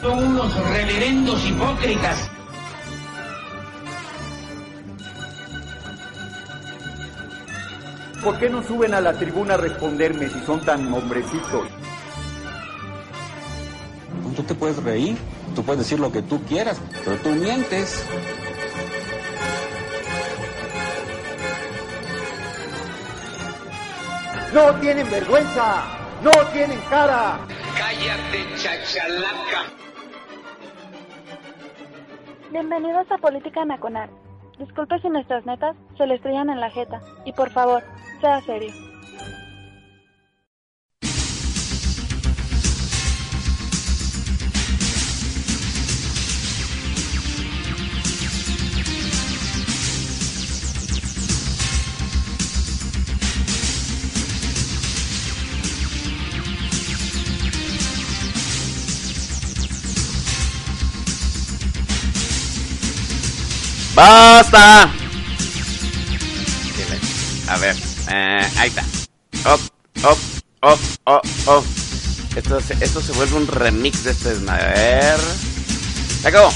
Son unos reverendos hipócritas. ¿Por qué no suben a la tribuna a responderme si son tan hombrecitos? Tú te puedes reír, tú puedes decir lo que tú quieras, pero tú mientes. ¡No tienen vergüenza! ¡No tienen cara! Cállate, chachalaca. Bienvenidos a Política Nacional. Disculpe si nuestras netas se le estrellan en la jeta. Y por favor, sea serio. ¡Basta! A ver, eh, ahí está. Op, op, op, op, op. Esto, se- esto se vuelve un remix de este. A ver. Se acabó.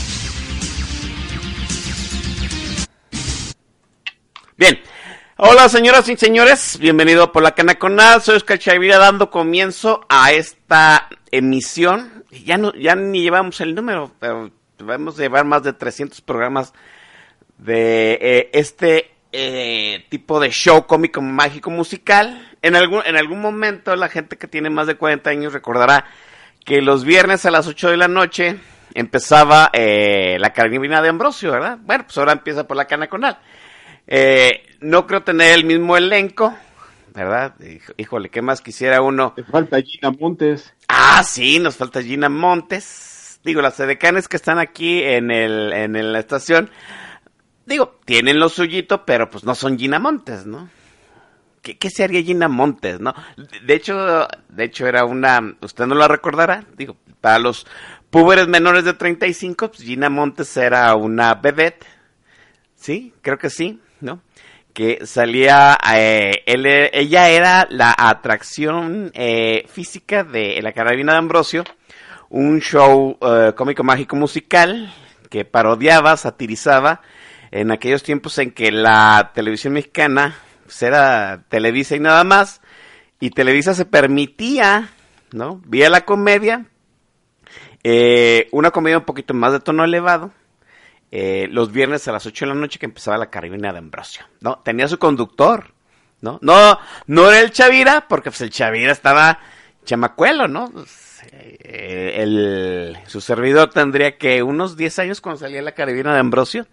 Bien. Hola señoras y señores, bienvenido por la cana con nada, soy Oscar Chavira dando comienzo a esta emisión. Ya no, ya ni llevamos el número, pero debemos llevar más de 300 programas de eh, este eh, tipo de show cómico mágico musical. En algún, en algún momento la gente que tiene más de 40 años recordará que los viernes a las 8 de la noche empezaba eh, la carabina de Ambrosio, ¿verdad? Bueno, pues ahora empieza por la cana conal. Eh, no creo tener el mismo elenco, ¿verdad? Híjole, ¿qué más quisiera uno? Te falta Gina Montes. Ah, sí, nos falta Gina Montes. Digo, las edecanes que están aquí en, el, en la estación, digo, tienen lo suyito, pero pues no son Gina Montes, ¿no? ¿Qué, qué se haría Gina Montes, no? De- hecho, de hecho era una, usted no la recordará, digo, para los púberes menores de 35, pues Gina Montes era una vedette, sí, creo que sí, ¿no? Que salía, eh, él- ella era la atracción eh, física de La Carabina de Ambrosio, un show eh, cómico mágico musical que parodiaba, satirizaba en aquellos tiempos en que la televisión mexicana pues, era Televisa y nada más, y Televisa se permitía, ¿no? Vía la comedia, eh, una comedia un poquito más de tono elevado, eh, los viernes a las 8 de la noche que empezaba la carabina de Ambrosio, ¿no? Tenía su conductor, ¿no? No, no era el Chavira, porque pues el Chavira estaba chamacuelo, ¿no? Pues, eh, su servidor tendría que unos 10 años cuando salía la carabina de Ambrosio,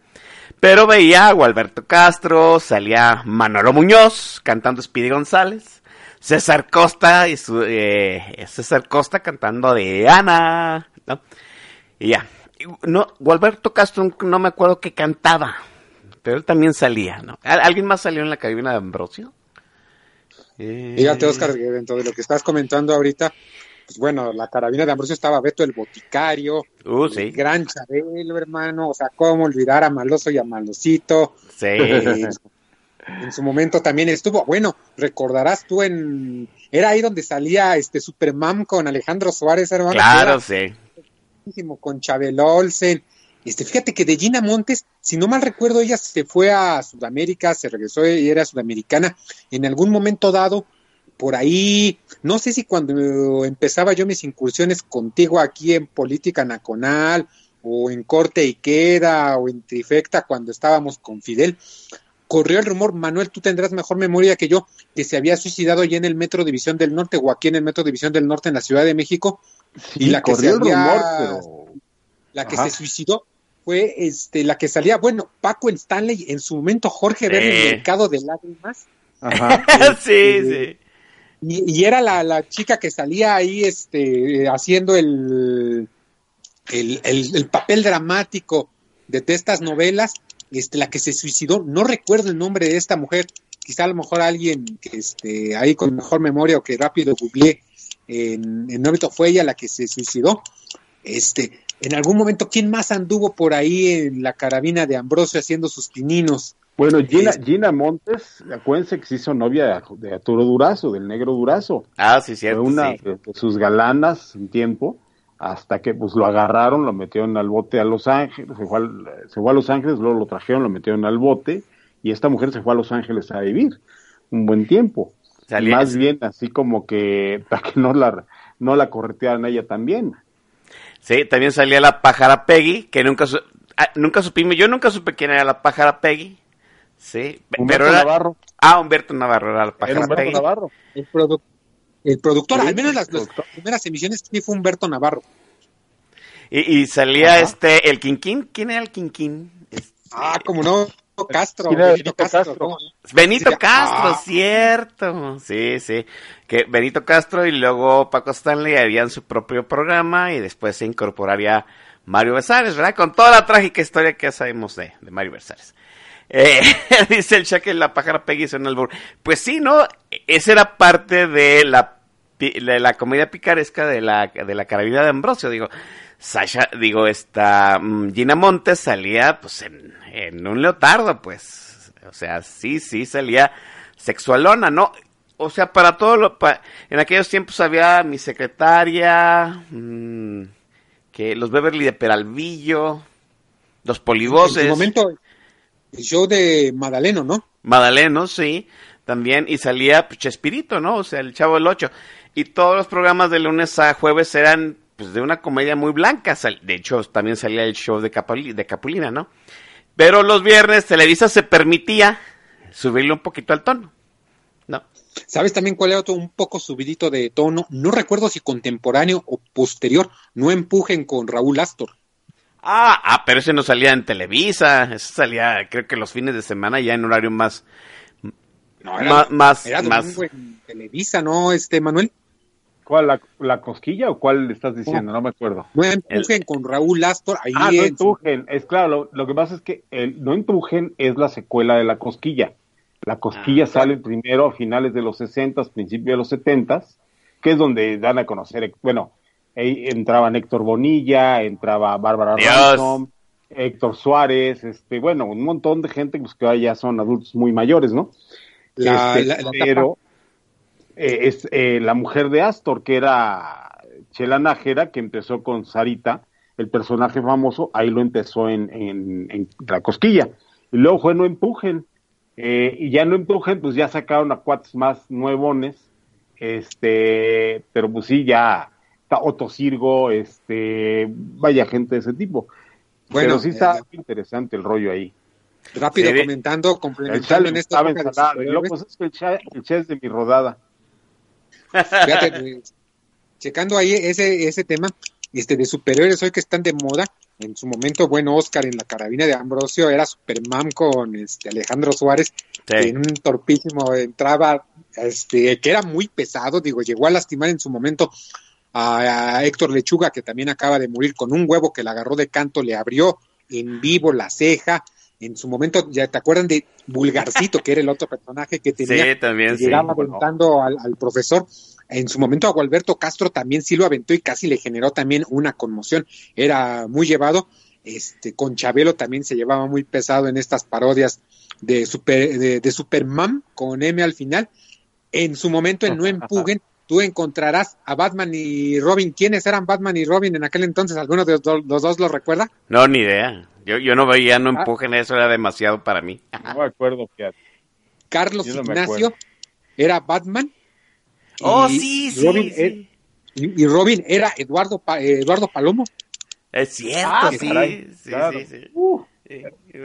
pero veía a Gualberto Castro, salía Manolo Muñoz cantando Speedy González, César Costa y su, eh, César Costa cantando de Ana, ¿no? Y ya. No, Gualberto Castro no me acuerdo que cantaba, pero él también salía, ¿no? ¿Al- ¿Alguien más salió en la cabina de Ambrosio? Eh, Fíjate, Oscar, dentro de lo que estás comentando ahorita, pues bueno, la carabina de Ambrosio estaba Beto el Boticario, Uh, el sí, gran Chabelo, hermano, o sea, cómo olvidar a Maloso y a Malosito. sí. Eh, en su momento también estuvo, bueno, recordarás tú en, era ahí donde salía este Superman con Alejandro Suárez, hermano. Claro, sí. con Chabel Olsen. Este, fíjate que de Gina Montes, si no mal recuerdo, ella se fue a Sudamérica, se regresó y era sudamericana. En algún momento dado, por ahí, no sé si cuando empezaba yo mis incursiones contigo aquí en Política Nacional, o en Corte y Queda, o en Trifecta, cuando estábamos con Fidel, corrió el rumor, Manuel, tú tendrás mejor memoria que yo, que se había suicidado allá en el Metro División del Norte, o aquí en el Metro División del Norte en la Ciudad de México, Sí, Y la que corrió el se había- rumor, pero la que Ajá. se suicidó fue este la que salía, bueno, Paco Stanley, en su momento Jorge Verde Sí. en Mercado de Lágrimas, Ajá. sí, sí. Y, y era la, la chica que salía ahí este haciendo el, el, el- el papel dramático de, estas novelas, este, la que se suicidó, no recuerdo el nombre de esta mujer, quizá a lo mejor alguien que esté ahí con mejor memoria o que rápido googleé en, en óbito fue ella la que se suicidó. Este, en algún momento, ¿quién más anduvo por ahí en la carabina de Ambrosio haciendo sus pininos? Bueno, Gina, Gina Montes, acuérdense que se hizo novia de, Arturo Durazo, del negro Durazo. Ah, sí, Fue cierto. una sí. de, de sus galanas un tiempo, hasta que pues lo agarraron, lo metieron al bote a Los Ángeles, se fue, al- se fue a Los Ángeles, luego lo trajeron, lo metieron al bote, y esta mujer se fue a Los Ángeles a vivir un buen tiempo. Salía- Más bien así como que para que no la, no la corretearan a ella también. Sí, también salía la pájara Peggy, que nunca, su- ah, nunca supimos, yo nunca supe quién era la pájara Peggy. Sí, Humberto pero era, Navarro. Ah, Humberto Navarro era la Era pájara Humberto. Navarro. El, produ- el productor, Sí, al menos las, primeras emisiones sí fue Humberto Navarro. Y, y salía Ajá. este, el Quinquín. ¿Quién era el Quinquín? Este, Ah, como no, Castro. ¿Quién era Benito Castro. Benito Sí, Castro, ah. cierto. Sí, sí. Que Benito Castro y luego Paco Stanley harían su propio programa y después se incorporaría Mario Besares, ¿verdad? Con toda la trágica historia que ya sabemos de, de Mario Besares. Eh, dice el que la pájara Peggy suena al burro. Pues sí, ¿no? Esa era parte de la, de la comedia picaresca de la, de la carabina de Ambrosio. Digo, Sasha, digo, esta mm, Gina Montes salía pues en, en un leotardo, pues. O sea, sí, sí, salía sexualona, ¿no? O sea, para todo lo... pa- en aquellos tiempos había mi secretaria, mm, que los Beverly de Peralvillo, los En polivoces. su momento, el show de Madaleno, ¿no? Madaleno, sí, también, y salía pues, Chespirito, ¿no? O sea, el Chavo del Ocho. Y todos los programas de lunes a jueves eran pues de una comedia muy blanca. De hecho, también salía el show de, de Capulina, ¿no? Pero los viernes Televisa se permitía subirle un poquito al tono, ¿no? ¿Sabes también cuál era otro un poco subidito de tono? No recuerdo si contemporáneo o posterior. No empujen con Raúl Astor. Ah, ah, pero ese no salía en Televisa, ese salía creo que los fines de semana ya en horario más... No, Ma- más- era más- domingo en Televisa, ¿no, este Manuel? ¿Cuál, la, la cosquilla o cuál le estás diciendo? No me acuerdo. No empujen con Raúl Astor. Ahí Ah, no en empujen. Es claro, lo, lo que pasa es que el no empujen es la secuela de la cosquilla. La cosquilla Ah, sale primero a finales de los 60, principios de los 70, que es donde dan a conocer, bueno, entraban Héctor Bonilla, entraba Bárbara. Ransom, Héctor Suárez, este, bueno, un montón de gente pues, que ahora ya son adultos muy mayores, ¿no? La- Este, la- la pero eh, es eh, la mujer de Astor, que era Chela Nájera, que empezó con Sarita, el personaje famoso, ahí lo empezó en, en, en la cosquilla. Y luego fue No Empujen. eh, y ya No Empujen, pues ya sacaron a cuates más nuevones. Este, pero pues sí, ya está Otto Sirgo, este, vaya gente de ese tipo. Bueno, pero sí está eh, muy interesante el rollo ahí. Rápido comentando, El complementando en esta ensalada. Luego, pues es que el chale es de mi rodada. Fíjate, pues, checando ahí ese, ese tema este de superhéroes hoy que están de moda, en su momento, bueno, Oscar en la carabina de Ambrosio era Superman con este Alejandro Suárez, que en un torpísimo entraba, este, que era muy pesado, digo, llegó a lastimar en su momento a, a Héctor Lechuga, que también acaba de morir con un huevo que le agarró de canto, le abrió en vivo la ceja. En su momento, ¿ya te acuerdan de Vulgarcito, que era el otro personaje que tenía? Sí, también, que sí. llegaba aventando al, al profesor. En su momento a Gualberto Castro también sí lo aventó y casi le generó también una conmoción. Era muy llevado. Este, con Chabelo también se llevaba muy pesado en estas parodias de, super, de, de Superman con M al final. En su momento en No Empuguen, tú encontrarás a Batman y Robin. ¿Quiénes eran Batman y Robin en aquel entonces? ¿Alguno de los, do- los dos lo recuerda? No, ni idea. Yo, yo no veía, no Ah. empujen, eso era demasiado para mí. No me acuerdo, fíjate. Carlos no Ignacio era Batman. Oh, y sí, sí, Robin sí. y, y Robin era Eduardo, Pa- eh, Eduardo Palomo. Es cierto, Ah, sí, caray, sí, claro. sí, sí. Uh, Sí.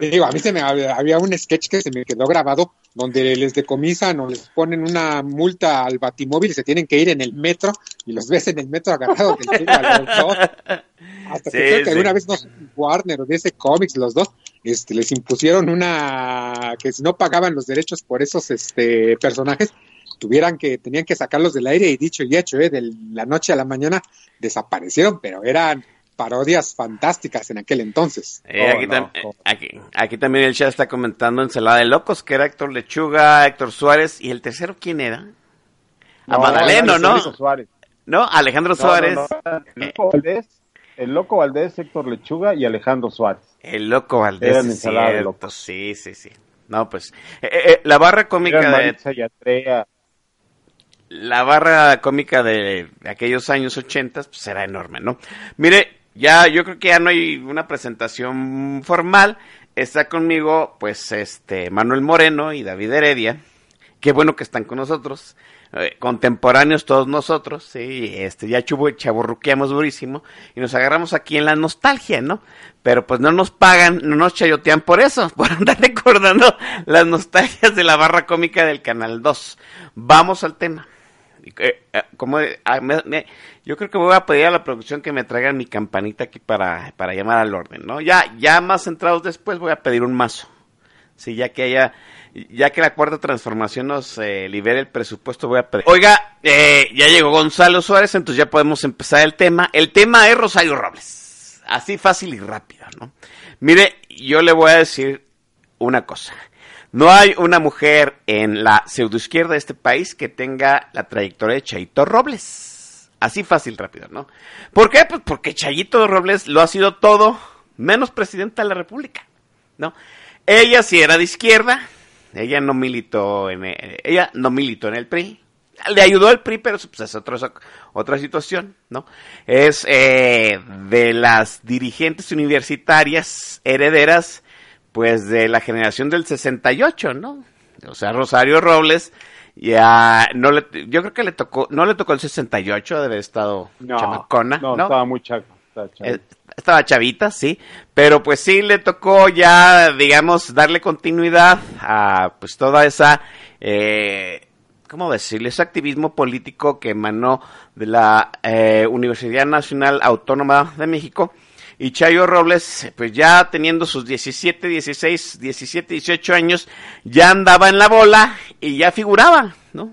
Digo, a mí se me había, un sketch que se me quedó grabado donde les decomisan o les ponen una multa al batimóvil y se tienen que ir en el metro y los ves en el metro agarrados del cuello a los dos. Hasta que Sí, creo que alguna vez, no sé, Warner o DC Comics, los dos, este, les impusieron una que si no pagaban los derechos por esos este, personajes, tuvieran que, tenían que sacarlos del aire y dicho y hecho, eh, de la noche a la mañana desaparecieron, pero eran parodias fantásticas en aquel entonces. Eh, Oh, aquí, no, tam- ¿cómo? aquí, aquí también el chat está comentando Ensalada de Locos, que era Héctor Lechuga, Héctor Suárez, y el tercero, ¿quién era? A Madaleno, ¿no? Alejandro Suárez. ¿No? Alejandro No, Suárez. no, no, El loco Valdés, el loco Valdés, Héctor Lechuga y Alejandro Suárez. El loco Valdés, Eran ensalada de locos. sí, sí, sí. No, pues eh, eh, la barra cómica de, la barra cómica de aquellos años 80 pues era enorme, ¿no? Mire, ya yo creo que ya no hay una presentación formal. Está conmigo, pues, este, Manuel Moreno y David Heredia. Qué bueno que están con nosotros. eh, contemporáneos todos nosotros, sí, este, ya chubo, chaborruqueamos durísimo y nos agarramos aquí en la nostalgia, ¿no? Pero pues no nos pagan, no nos chayotean por eso, por andar recordando las nostalgias de la barra cómica del Canal 2. Vamos al tema. Eh, como ah, yo creo que voy a pedir a la producción que me traigan mi campanita aquí para, para llamar al orden, ¿no? Ya, ya más centrados después voy a pedir un mazo. Sí, ya que haya, ya que la cuarta transformación nos eh, libere el presupuesto, voy a pedir. Oiga, eh, ya llegó Gonzalo Suárez, entonces ya podemos empezar el tema. El tema es Rosario Robles. Así fácil y rápido, ¿no? Mire, yo le voy a decir una cosa. No hay una mujer en la pseudoizquierda de este país que tenga la trayectoria de Chayito Robles. Así fácil, rápido, ¿no? ¿Por qué? Pues porque Chayito Robles lo ha sido todo menos presidenta de la República, ¿no? Ella sí era de izquierda, ella no militó en el, ella no militó en el PRI. Le ayudó el PRI, pero pues, es otra, otra situación, ¿no? Es eh, de las dirigentes universitarias herederas pues de la generación del 68, ¿no? O sea, Rosario Robles ya no le yo creo que le tocó no le tocó el 68 de haber estado No, chamacona, no, ¿no? estaba muy chaco. estaba. Eh, estaba chavita, sí, pero pues sí le tocó ya, digamos, darle continuidad a pues toda esa, eh, ¿cómo decirle? Ese activismo político que emanó de la eh, Universidad Nacional Autónoma de México. Y Chayo Robles, pues ya teniendo sus 17, 16, 17, 18 años, ya andaba en la bola y ya figuraba, ¿no?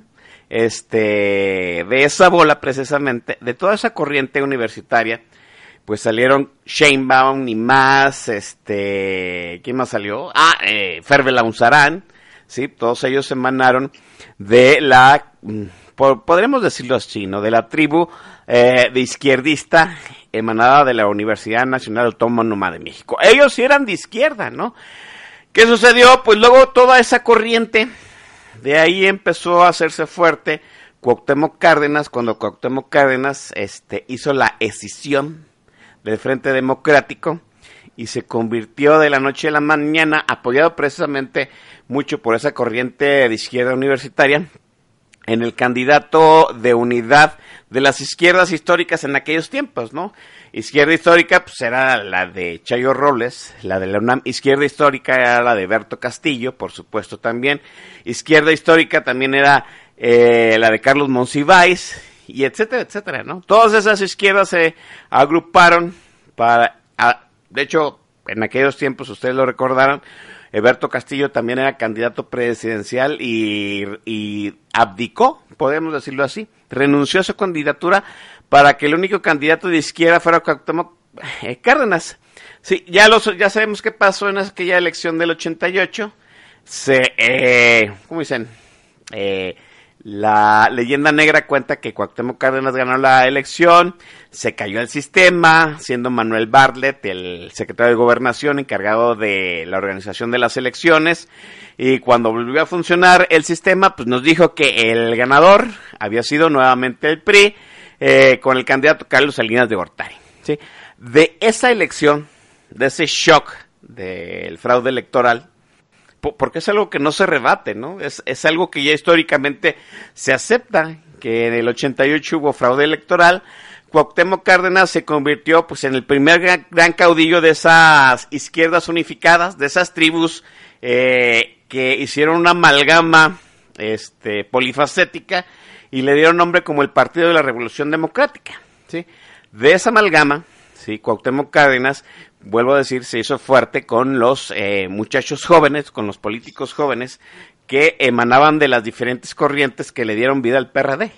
Este, de esa bola precisamente, de toda esa corriente universitaria, pues salieron Sheinbaum y más, este, ¿quién más salió? Ah, eh, Ferbe sí, todos ellos emanaron de la, mm, po- podremos decirlo así, ¿no? De la tribu eh, de izquierdista emanada de la Universidad Nacional Autónoma de México. Ellos sí eran de izquierda, ¿no? ¿Qué sucedió? Pues luego toda esa corriente, de ahí empezó a hacerse fuerte Cuauhtémoc Cárdenas, cuando Cuauhtémoc Cárdenas este, hizo la escisión del Frente Democrático y se convirtió de la noche a la mañana, apoyado precisamente mucho por esa corriente de izquierda universitaria, en el candidato de unidad de las izquierdas históricas en aquellos tiempos, ¿no? Izquierda histórica, pues era la de Chayo Robles, la de la UNAM. Izquierda histórica era la de Berto Castillo, por supuesto también. Izquierda histórica también era eh, la de Carlos Monsiváis, y etcétera, etcétera, ¿no? Todas esas izquierdas se agruparon para, de hecho, en aquellos tiempos, ustedes lo recordarán, Eberto Castillo también era candidato presidencial y, abdicó, podemos decirlo así, renunció a su candidatura para que el único candidato de izquierda fuera Cuauhtémoc eh, Cárdenas. Sí, ya, los, ya sabemos qué pasó en aquella elección del 88. Se, eh, ¿cómo dicen? Eh, la leyenda negra cuenta que Cuauhtémoc Cárdenas ganó la elección, se cayó el sistema, siendo Manuel Bartlett el secretario de Gobernación encargado de la organización de las elecciones, y cuando volvió a funcionar el sistema, pues nos dijo que el ganador había sido nuevamente el PRI, eh, con el candidato Carlos Salinas de Gortari. ¿sí? De esa elección, de ese shock del fraude electoral, porque es algo que no se rebate, ¿no? Es, es algo que ya históricamente se acepta, que en el 88 hubo fraude electoral. Cuauhtémoc Cárdenas se convirtió pues en el primer gran, caudillo de esas izquierdas unificadas, de esas tribus eh, que hicieron una amalgama este, polifacética y le dieron nombre como el Partido de la Revolución Democrática, ¿sí? De esa amalgama, sí, Cuauhtémoc Cárdenas, vuelvo a decir, se hizo fuerte con los eh, muchachos jóvenes, con los políticos jóvenes que emanaban de las diferentes corrientes que le dieron vida al PRD.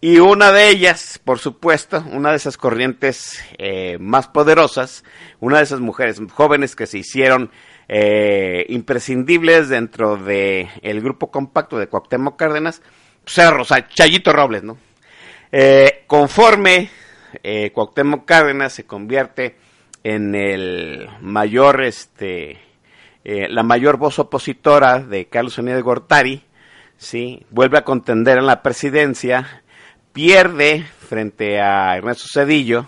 Y una de ellas, por supuesto, una de esas corrientes eh, más poderosas, una de esas mujeres jóvenes que se hicieron eh, imprescindibles dentro de el grupo compacto de Cuauhtémoc Cárdenas, pues Chayito Robles, ¿no? Conforme eh, Cuauhtémoc Cárdenas se convierte en el mayor este eh, la mayor voz opositora de Carlos Unidas Gortari, ¿sí? vuelve a contender en la presidencia, pierde frente a Ernesto Cedillo,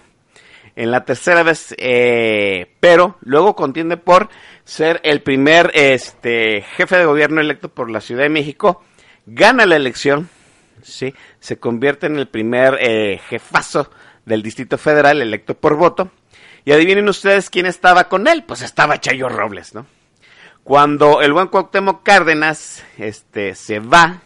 en la tercera vez, eh, pero luego contiende por ser el primer este, jefe de gobierno electo por la Ciudad de México, gana la elección, ¿sí? se convierte en el primer eh, jefazo del Distrito Federal electo por voto, y adivinen ustedes quién estaba con él, pues estaba Chayo Robles, ¿no? Cuando el buen Cuauhtémoc Cárdenas este, se va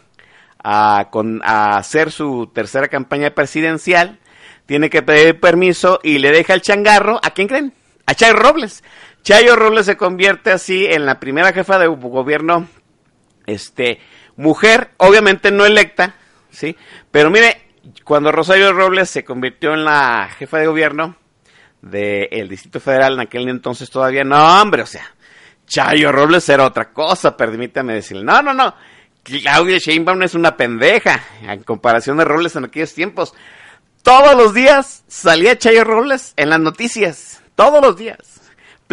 a, con, a hacer su tercera campaña presidencial, tiene que pedir permiso y le deja el changarro, ¿a quién creen? A Chayo Robles. Chayo Robles se convierte así en la primera jefa de gobierno, este, mujer, obviamente no electa, ¿sí? Pero mire, cuando Rosario Robles se convirtió en la jefa de gobierno del Distrito Federal en aquel entonces todavía, no, hombre, o sea, Chayo Robles era otra cosa, permítame decirle, no, no, no, Claudia Sheinbaum es una pendeja en comparación de Robles en aquellos tiempos. Todos los días salía Chayo Robles en las noticias. Todos los días.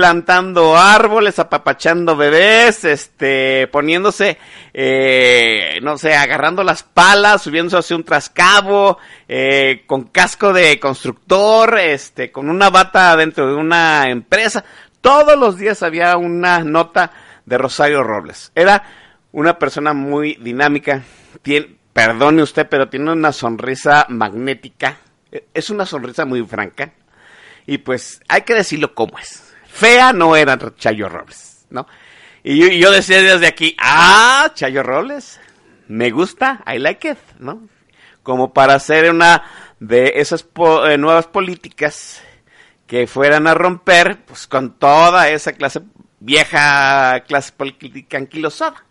Plantando árboles, apapachando bebés, este, poniéndose, eh, no sé, agarrando las palas, subiéndose hacia un trascabo, eh, con casco de constructor, este, con una bata dentro de una empresa. Todos los días había una nota de Rosario Robles. Era una persona muy dinámica. Perdone usted, pero tiene una sonrisa magnética. Es una sonrisa muy franca. Y pues hay que decirlo como es. Fea no era Chayo Robles, ¿no? Y yo, decía desde aquí, ah, Chayo Robles, me gusta, I like it, ¿no? Como para hacer una de esas po eh, nuevas políticas que fueran a romper, pues con toda esa clase, vieja clase política anquilosada,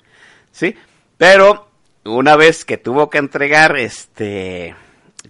¿sí? Pero una vez que tuvo que entregar este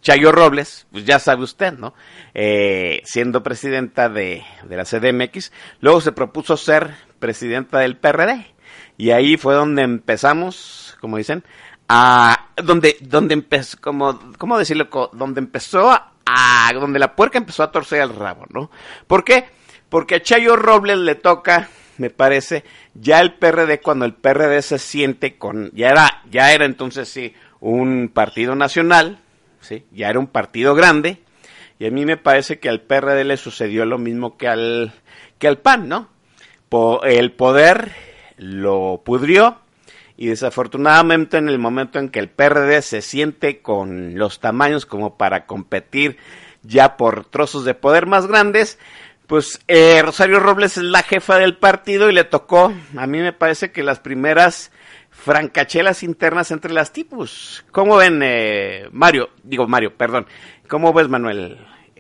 Chayo Robles, pues ya sabe usted, ¿no? Eh, siendo presidenta de, de, la CDMX, luego se propuso ser presidenta del PRD. Y ahí fue donde empezamos, como dicen, a donde, donde empezó, como, ¿cómo decirlo? Donde empezó a, a, donde la puerca empezó a torcer el rabo, ¿no? ¿Por qué? Porque a Chayo Robles le toca, me parece, ya el PRD, cuando el PRD se siente con, ya era, ya era entonces sí, un partido nacional, ¿sí? Ya era un partido grande, y a mí me parece que al PRD le sucedió lo mismo que al, que al PAN, ¿no? El poder lo pudrió, y desafortunadamente en el momento en que el PRD se siente con los tamaños como para competir ya por trozos de poder más grandes, pues eh, Rosario Robles es la jefa del partido y le tocó, a mí me parece que las primeras francachelas internas entre las tipos. ¿Cómo ven, eh, Mario? Digo, Mario, perdón. ¿Cómo ves, Manuel?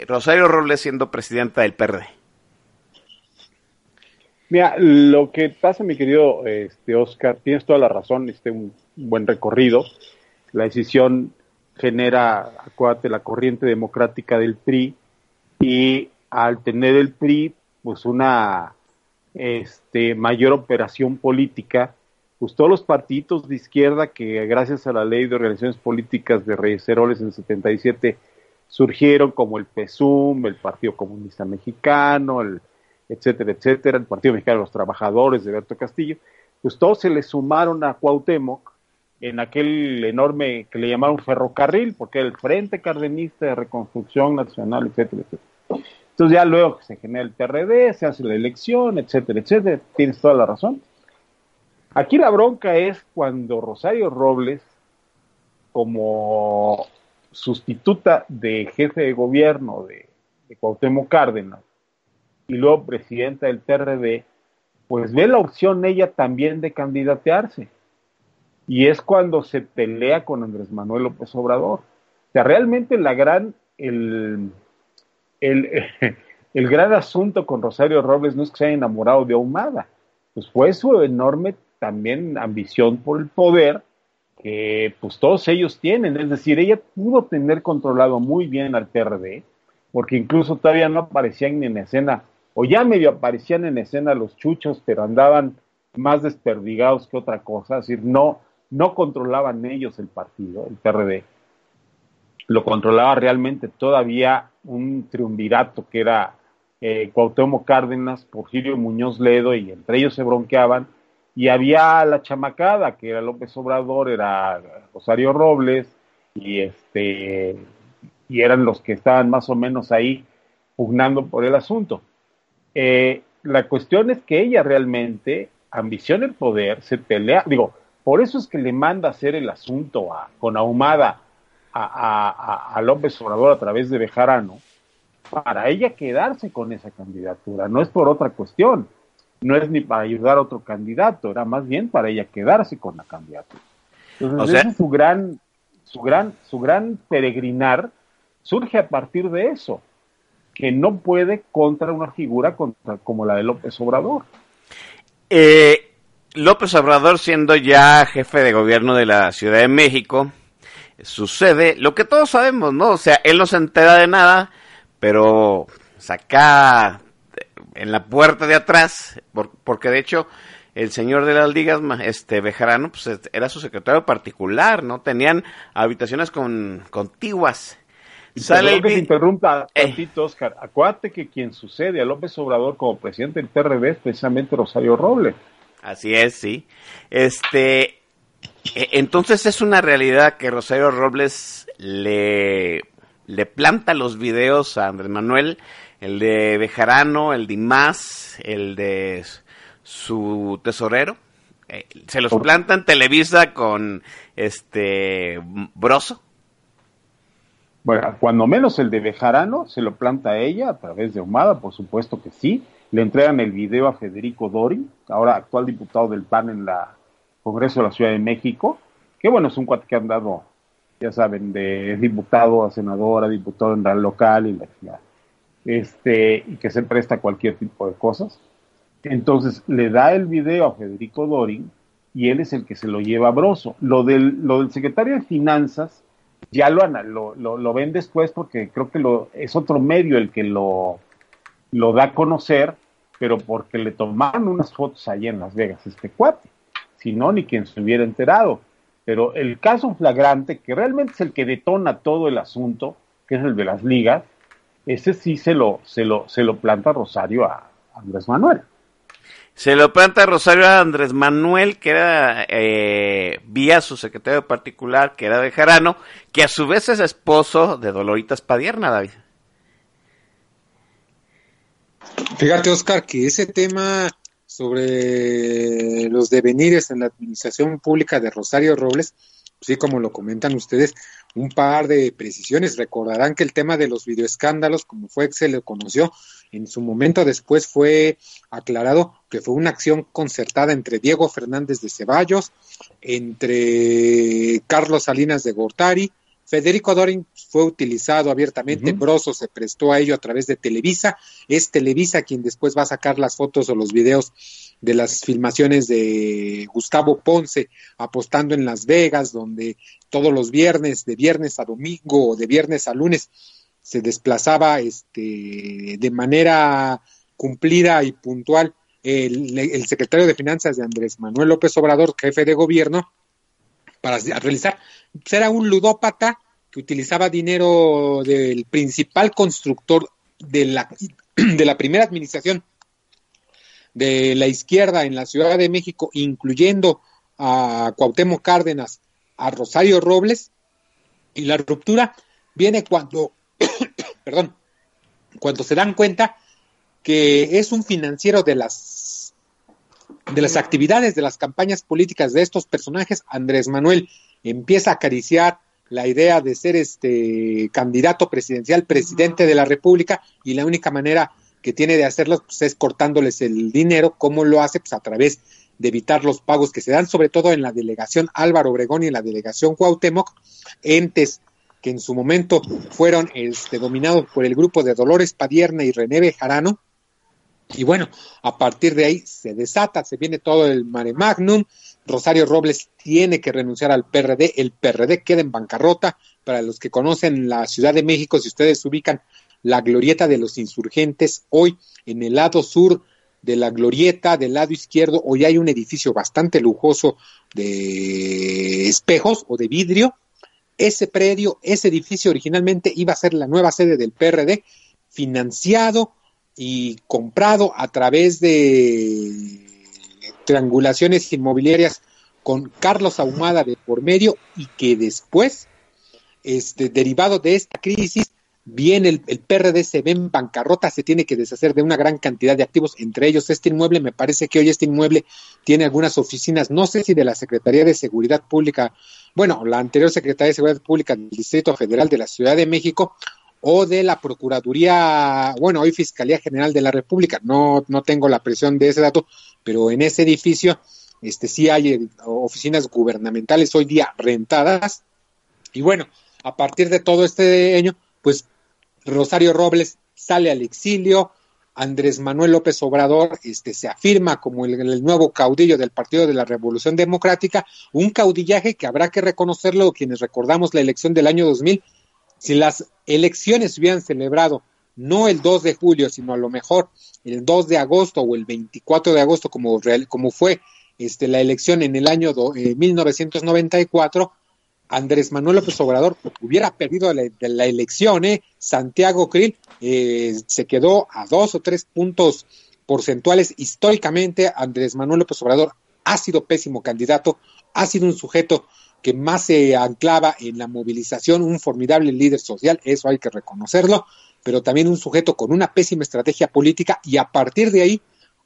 Rosario Robles siendo presidenta del PRD. Mira, lo que pasa, mi querido este, Oscar, tienes toda la razón, este un buen recorrido. La decisión genera, acuérdate, la corriente democrática del PRI y al tener el PRI, pues una este, mayor operación política, pues todos los partidos de izquierda que gracias a la ley de organizaciones políticas de Reyes Heroles en 77 surgieron como el PESUM, el Partido Comunista Mexicano, etcétera, etcétera, el Partido Mexicano de los Trabajadores de Berto Castillo, pues todos se le sumaron a Cuauhtémoc en aquel enorme que le llamaron ferrocarril, porque era el Frente Cardenista de Reconstrucción Nacional, etcétera, etcétera. Entonces ya luego se genera el PRD, se hace la elección, etcétera, etcétera, tienes toda la razón. Aquí la bronca es cuando Rosario Robles, como sustituta de jefe de gobierno de, de Cuauhtémoc Cárdenas, y luego presidenta del PRD, pues ve la opción ella también de candidatearse. Y es cuando se pelea con Andrés Manuel López Obrador. O sea, realmente la gran, el, el, el gran asunto con Rosario Robles no es que se haya enamorado de Ahumada, pues fue su enorme también ambición por el poder que pues todos ellos tienen. Es decir, ella pudo tener controlado muy bien al PRD, porque incluso todavía no aparecían en escena o ya medio aparecían en escena los chuchos, pero andaban más desperdigados que otra cosa, es decir, no, no controlaban ellos el partido, el PRD, lo controlaba realmente todavía un triunvirato que era eh, Cuauhtémoc Cárdenas, Porfirio Muñoz Ledo, y entre ellos se bronqueaban, y había la chamacada, que era López Obrador, era Rosario Robles, y este y eran los que estaban más o menos ahí pugnando por el asunto. Eh, la cuestión es que ella realmente ambiciona el poder, se pelea, digo, por eso es que le manda hacer el asunto a, con ahumada a, a, López Obrador a través de Bejarano, para ella quedarse con esa candidatura, no es por otra cuestión, no es ni para ayudar a otro candidato, era más bien para ella quedarse con la candidatura. Entonces, es su gran, su gran, su gran peregrinar surge a partir de eso, que no puede contra una figura contra, como la de López Obrador. Eh, López Obrador siendo ya jefe de gobierno de la Ciudad de México, sucede lo que todos sabemos, ¿no? O sea, él no se entera de nada, pero saca en la puerta de atrás, porque de hecho el señor de las ligas, este Bejarano, pues era su secretario particular, ¿no? Tenían habitaciones con, contiguas Sale el... que interrumpa eh. tantito, Oscar. Acuérdate que quien sucede a López Obrador como presidente del PRD es precisamente Rosario Robles. Así es, sí. Este, e, entonces es una realidad que Rosario Robles le, le planta los videos a Andrés Manuel, el de Bejarano, el de Imás, el de su tesorero. Eh, se los planta en Televisa con este Broso bueno, cuando menos el de Bejarano se lo planta a ella a través de Humada, por supuesto que sí. Le entregan el video a Federico Dori, ahora actual diputado del PAN en la Congreso de la Ciudad de México, que bueno, es un cuate que han dado, ya saben, de diputado a senador, a diputado en la local y la este, y que se presta a cualquier tipo de cosas. Entonces le da el video a Federico Dorin y él es el que se lo lleva a Broso. Lo del, lo del secretario de Finanzas, ya lo, lo, lo, ven después porque creo que lo, es otro medio el que lo, lo da a conocer, pero porque le tomaron unas fotos allí en Las Vegas este cuate, si no, ni quien se hubiera enterado. Pero el caso flagrante, que realmente es el que detona todo el asunto, que es el de las ligas, ese sí se lo, se lo, se lo planta Rosario a Andrés Manuel. Se lo planta Rosario a Andrés Manuel, que era eh, vía su secretario particular, que era de Jarano, que a su vez es esposo de Doloritas Padierna, David. Fíjate, Oscar, que ese tema sobre los devenires en la administración pública de Rosario Robles, sí, como lo comentan ustedes, un par de precisiones. Recordarán que el tema de los videoescándalos, como fue que se le conoció, en su momento después fue aclarado que fue una acción concertada entre Diego Fernández de Ceballos, entre Carlos Salinas de Gortari, Federico Dorin fue utilizado abiertamente, Broso se prestó a ello a través de Televisa, es Televisa quien después va a sacar las fotos o los videos de las filmaciones de Gustavo Ponce apostando en Las Vegas, donde todos los viernes, de viernes a domingo o de viernes a lunes, se desplazaba este, de manera cumplida y puntual el, secretario de Finanzas de Andrés Manuel López Obrador, jefe de gobierno, para realizar, era un ludópata que utilizaba dinero del principal constructor de la, de la primera administración de la izquierda en la Ciudad de México, incluyendo a Cuauhtémoc Cárdenas, a Rosario Robles, y la ruptura viene cuando perdón, cuando se dan cuenta que es un financiero de las de las actividades de las campañas políticas de estos personajes, Andrés Manuel empieza a acariciar la idea de ser este candidato presidencial, presidente de la República, y la única manera que tiene de hacerlo pues, es cortándoles el dinero. ¿Cómo lo hace? Pues a través de evitar los pagos que se dan, sobre todo en la delegación Álvaro Obregón y en la delegación Cuauhtémoc, entes que en su momento fueron este, dominados por el grupo de Dolores Padierna y René Bejarano. Y bueno, a partir de ahí se desata, se viene todo el mare magnum. Rosario Robles tiene que renunciar al PRD, el PRD queda en bancarrota. Para los que conocen la Ciudad de México, si ustedes ubican la glorieta de los insurgentes, hoy en el lado sur de la glorieta, del lado izquierdo, hoy hay un edificio bastante lujoso de espejos o de vidrio, ese predio, ese edificio originalmente iba a ser la nueva sede del PRD, financiado y comprado a través de triangulaciones inmobiliarias con Carlos Ahumada de por medio y que después, este, derivado de esta crisis, viene el, el, PRD se ve en bancarrota, se tiene que deshacer de una gran cantidad de activos, entre ellos este inmueble, me parece que hoy este inmueble tiene algunas oficinas, no sé si de la Secretaría de Seguridad Pública, bueno, la anterior Secretaría de Seguridad Pública del Distrito Federal de la Ciudad de México, o de la Procuraduría, bueno, hoy Fiscalía General de la República, no, no tengo la presión de ese dato, pero en ese edificio este sí hay eh, oficinas gubernamentales hoy día rentadas, y bueno, a partir de todo este año, pues Rosario Robles sale al exilio, Andrés Manuel López Obrador este, se afirma como el, el, nuevo caudillo del Partido de la Revolución Democrática, un caudillaje que habrá que reconocerlo quienes recordamos la elección del año 2000. Si las elecciones hubieran celebrado no el 2 de julio, sino a lo mejor el 2 de agosto o el 24 de agosto, como, como fue este, la elección en el año do, eh, 1994, Andrés Manuel López Obrador hubiera perdido la, la elección, ¿eh? Santiago Krill eh, se quedó a dos o tres puntos porcentuales. Históricamente, Andrés Manuel López Obrador ha sido pésimo candidato, ha sido un sujeto que más se anclaba en la movilización, un formidable líder social, eso hay que reconocerlo, pero también un sujeto con una pésima estrategia política y a partir de ahí,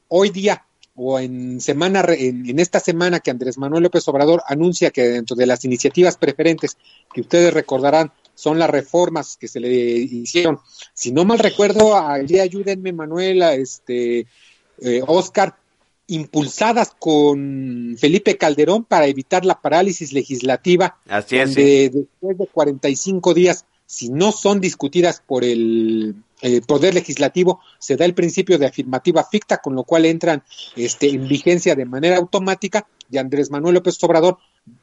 hoy día o en semana en, en, esta semana que Andrés Manuel López Obrador anuncia que dentro de las iniciativas preferentes que ustedes recordarán son las reformas que se le hicieron. Si no mal recuerdo, allí ayúdenme Manuel, este eh, Oscar, impulsadas con Felipe Calderón para evitar la parálisis legislativa, Así es, donde sí. después de 45 días, si no son discutidas por el el Poder Legislativo se da el principio de afirmativa ficta, con lo cual entran este, en vigencia de manera automática y Andrés Manuel López Obrador,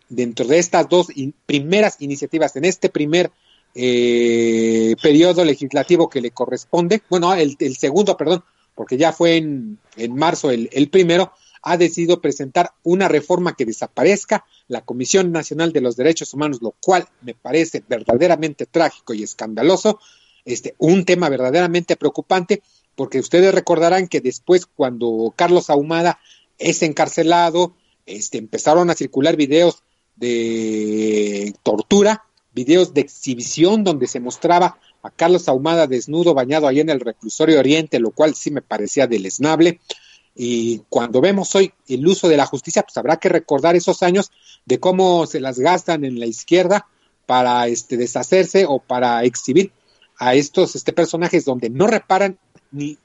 dentro de estas dos in primeras iniciativas, en este primer eh, periodo legislativo que le corresponde, bueno, el, el segundo, perdón, porque ya fue en, en marzo el, el primero, ha decidido presentar una reforma que desaparezca la Comisión Nacional de los Derechos Humanos, lo cual me parece verdaderamente trágico y escandaloso, este, un tema verdaderamente preocupante, porque ustedes recordarán que después, cuando Carlos Ahumada es encarcelado, este, empezaron a circular videos de tortura, videos de exhibición donde se mostraba a Carlos Ahumada desnudo, bañado ahí en el reclusorio Oriente, lo cual sí me parecía deleznable. Y cuando vemos hoy el uso de la justicia, pues habrá que recordar esos años de cómo se las gastan en la izquierda para este, deshacerse o para exhibir a estos este, personajes donde no reparan ni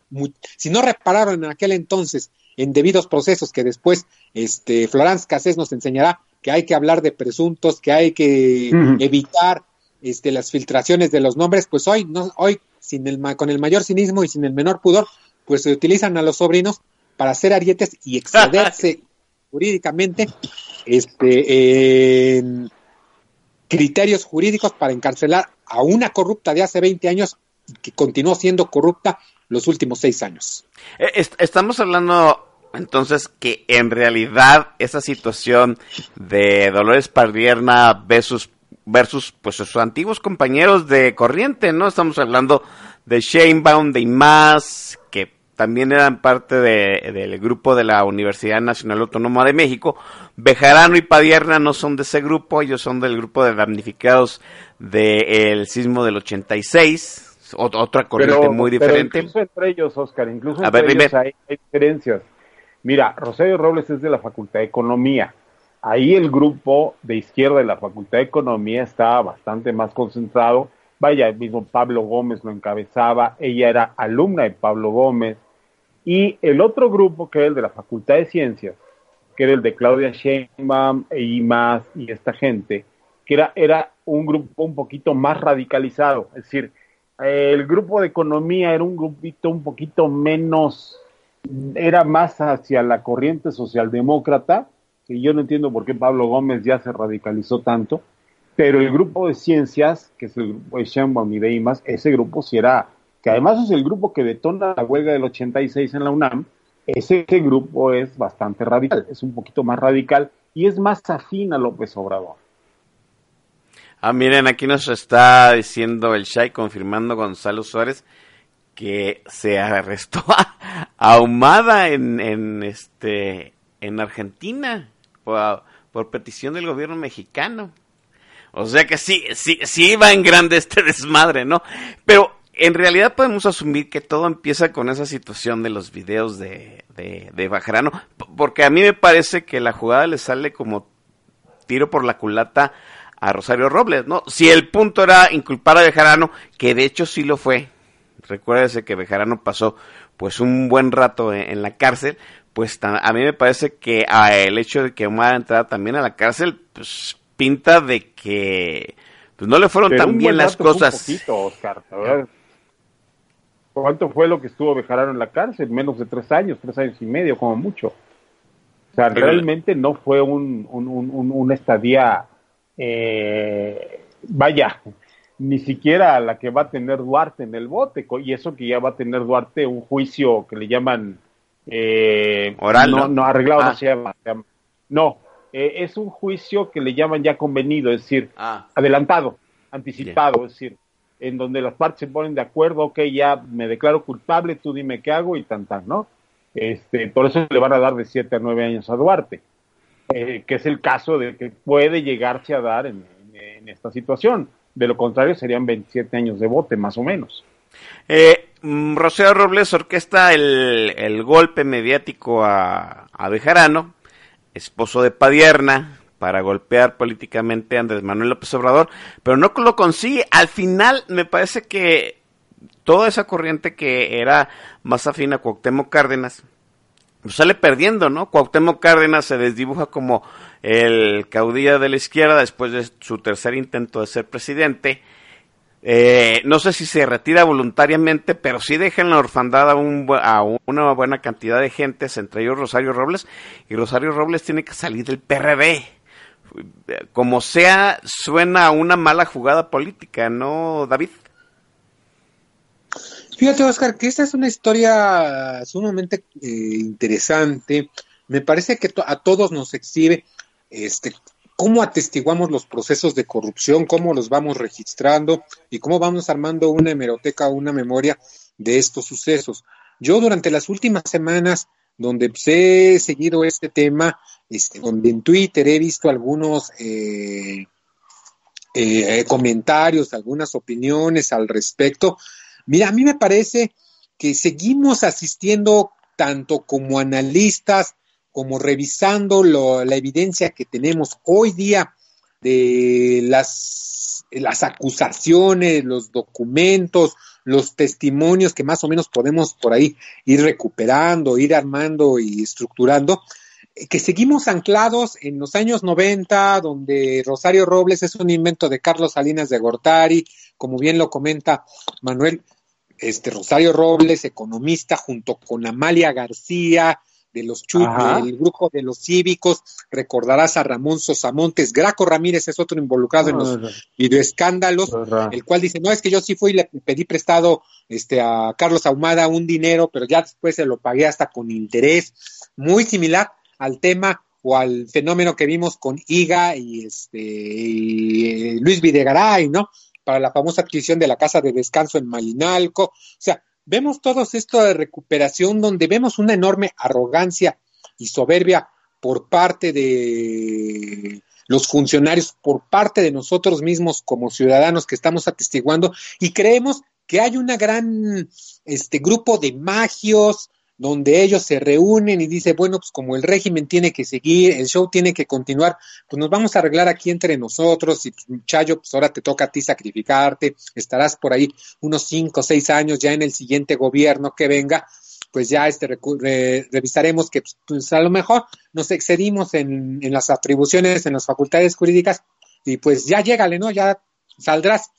si no repararon en aquel entonces en debidos procesos que después este Florence Cassés nos enseñará que hay que hablar de presuntos, que hay que uh -huh. evitar este las filtraciones de los nombres, pues hoy no hoy sin el con el mayor cinismo y sin el menor pudor, pues se utilizan a los sobrinos para hacer arietes y excederse jurídicamente este en criterios jurídicos para encarcelar a una corrupta de hace 20 años que continuó siendo corrupta los últimos seis años. Estamos hablando entonces que en realidad esa situación de Dolores Pardierna versus versus pues sus antiguos compañeros de corriente, ¿no? Estamos hablando de Sheinbaum, de Imaz, que también eran parte de, del grupo de la Universidad Nacional Autónoma de México. Bejarano y Padierna no son de ese grupo, ellos son del grupo de damnificados del de sismo del 86, otra corriente pero, muy diferente. Pero incluso entre ellos, Oscar, incluso A entre ver, ellos hay, hay, diferencias. Mira, Rosario Robles es de la Facultad de Economía. Ahí el grupo de izquierda de la Facultad de Economía estaba bastante más concentrado. Vaya, el mismo Pablo Gómez lo encabezaba, ella era alumna de Pablo Gómez, y el otro grupo, que era el de la Facultad de Ciencias, que era el de Claudia Sheinbaum e IMAS y esta gente, que era, era un grupo un poquito más radicalizado. Es decir, el grupo de economía era un grupito un poquito menos, era más hacia la corriente socialdemócrata, que yo no entiendo por qué Pablo Gómez ya se radicalizó tanto, pero el grupo de ciencias, que es el grupo de Sheinbaum y de IMAS, ese grupo sí era que además es el grupo que detona la huelga del 86 en la UNAM, ese, ese, grupo es bastante radical, es un poquito más radical y es más afín a López Obrador. Ah, miren, aquí nos está diciendo el Shai, confirmando Gonzalo Suárez, que se arrestó a, Ahumada en, en, este, en Argentina por, petición del gobierno mexicano. O sea que sí, sí, sí iba en grande este desmadre, ¿no? Pero en realidad podemos asumir que todo empieza con esa situación de los videos de, de, de Bajarano, porque a mí me parece que la jugada le sale como tiro por la culata a Rosario Robles, ¿no? Si el punto era inculpar a Bejarano, que de hecho sí lo fue, recuérdese que Bejarano pasó pues un buen rato en, la cárcel, pues a mí me parece que a el hecho de que Omar entrara también a la cárcel, pues pinta de que pues no le fueron tan bien las cosas. Poquito, Oscar, ¿Cuánto fue lo que estuvo Bejarano en la cárcel? Menos de tres años, tres años y medio, como mucho. O sea, realmente no fue un, un, un, una estadía, eh, vaya, ni siquiera la que va a tener Duarte en el bote, y eso que ya va a tener Duarte un juicio que le llaman eh, oral, no, no, arreglado, no ah. se llama, no, eh, es un juicio que le llaman ya convenido, es decir, ah. adelantado, anticipado, es decir, en donde las partes se ponen de acuerdo, ok, ya me declaro culpable, tú dime qué hago y tan tan, ¿no? Este, por eso le van a dar de 7 a 9 años a Duarte, eh, que es el caso de que puede llegarse a dar en, esta situación. De lo contrario, serían 27 años de bote, más o menos. Eh, Rocío Robles orquesta el, el golpe mediático a, a Bejarano, esposo de Padierna, para golpear políticamente a Andrés Manuel López Obrador, pero no lo consigue. Al final me parece que toda esa corriente que era más afín a Cuauhtémoc Cárdenas, pues sale perdiendo, ¿no? Cuauhtémoc Cárdenas se desdibuja como el caudillo de la izquierda después de su tercer intento de ser presidente. Eh, no sé si se retira voluntariamente, pero sí deja en la orfandad a, un, a, una buena cantidad de gentes, entre ellos Rosario Robles, y Rosario Robles tiene que salir del PRD como sea, suena a una mala jugada política, ¿no, David? Fíjate, Oscar, que esta es una historia sumamente eh, interesante. Me parece que a todos nos exhibe este, cómo atestiguamos los procesos de corrupción, cómo los vamos registrando y cómo vamos armando una hemeroteca, una memoria de estos sucesos. Yo durante las últimas semanas, donde he seguido este tema, este, donde en Twitter he visto algunos eh, eh, comentarios, algunas opiniones al respecto. Mira, a mí me parece que seguimos asistiendo tanto como analistas, como revisando la evidencia que tenemos hoy día de las, las acusaciones, los documentos, los testimonios que más o menos podemos por ahí ir recuperando, ir armando y estructurando, que seguimos anclados en los años 90, donde Rosario Robles es un invento de Carlos Salinas de Gortari, como bien lo comenta Manuel, este Rosario Robles, economista, junto con Amalia García, de los del grupo de los cívicos, recordarás a Ramón Sosamontes, Graco Ramírez es otro involucrado en los videoescándalos, el cual dice, no, es que yo sí fui y le pedí prestado este, a Carlos Ahumada un dinero, pero ya después se lo pagué hasta con interés, muy similar al tema o al fenómeno que vimos con IGA y, este, y Luis Videgaray, ¿no? Para la famosa adquisición de la casa de descanso en Malinalco. O sea, vemos todo esto de recuperación donde vemos una enorme arrogancia y soberbia por parte de los funcionarios, por parte de nosotros mismos como ciudadanos que estamos atestiguando y creemos que hay una gran este grupo de magios, donde ellos se reúnen y dice, bueno, pues como el régimen tiene que seguir, el show tiene que continuar, pues nos vamos a arreglar aquí entre nosotros y pues, Chayo, pues ahora te toca a ti sacrificarte, estarás por ahí unos cinco o seis años ya en el siguiente gobierno que venga, pues ya este revisaremos que pues, a lo mejor nos excedimos en, en las atribuciones, en las facultades jurídicas y pues ya llégale, ¿no? Ya saldrás.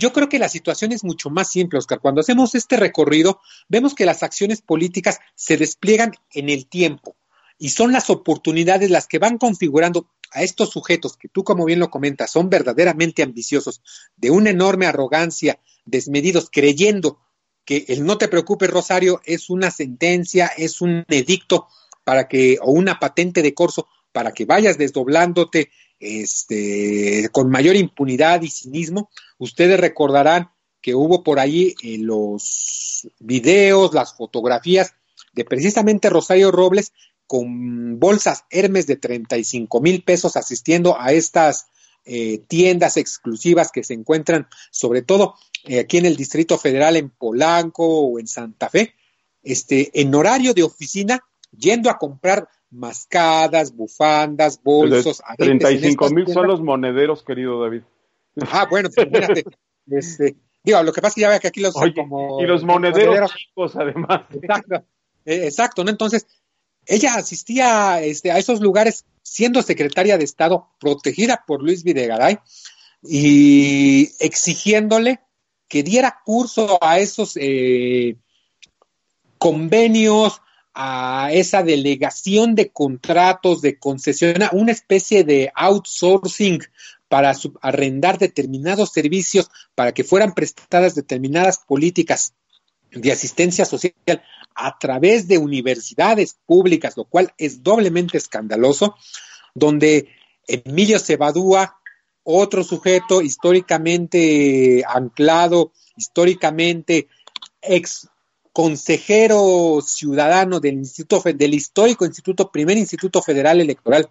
Yo creo que la situación es mucho más simple, Oscar. Cuando hacemos este recorrido, vemos que las acciones políticas se despliegan en el tiempo y son las oportunidades las que van configurando a estos sujetos que tú, como bien lo comentas, son verdaderamente ambiciosos, de una enorme arrogancia, desmedidos, creyendo que el no te preocupes, Rosario, es una sentencia, es un edicto para que, o una patente de corso para que vayas desdoblándote este, con mayor impunidad y cinismo. Ustedes recordarán que hubo por ahí en los videos, las fotografías de precisamente Rosario Robles con bolsas Hermes de 35 mil pesos asistiendo a estas eh, tiendas exclusivas que se encuentran sobre todo eh, aquí en el Distrito Federal, en Polanco o en Santa Fe, este, en horario de oficina, yendo a comprar mascadas, bufandas, bolsos. 35 mil son los monederos, querido David. Ah, bueno, pues fíjate, este, digo, lo que pasa es que ya ve que aquí los Oye, como y los monederos, chicos, además. Exacto, eh, exacto, ¿no? Entonces, ella asistía este, a esos lugares siendo secretaria de Estado, protegida por Luis Videgaray, y exigiéndole que diera curso a esos eh, convenios, a esa delegación de contratos, de concesión, una especie de outsourcing para arrendar determinados servicios, para que fueran prestadas determinadas políticas de asistencia social a través de universidades públicas, lo cual es doblemente escandaloso, donde Emilio Cebadúa, otro sujeto históricamente anclado, históricamente ex consejero ciudadano del Instituto del histórico Instituto Primer Instituto Federal Electoral,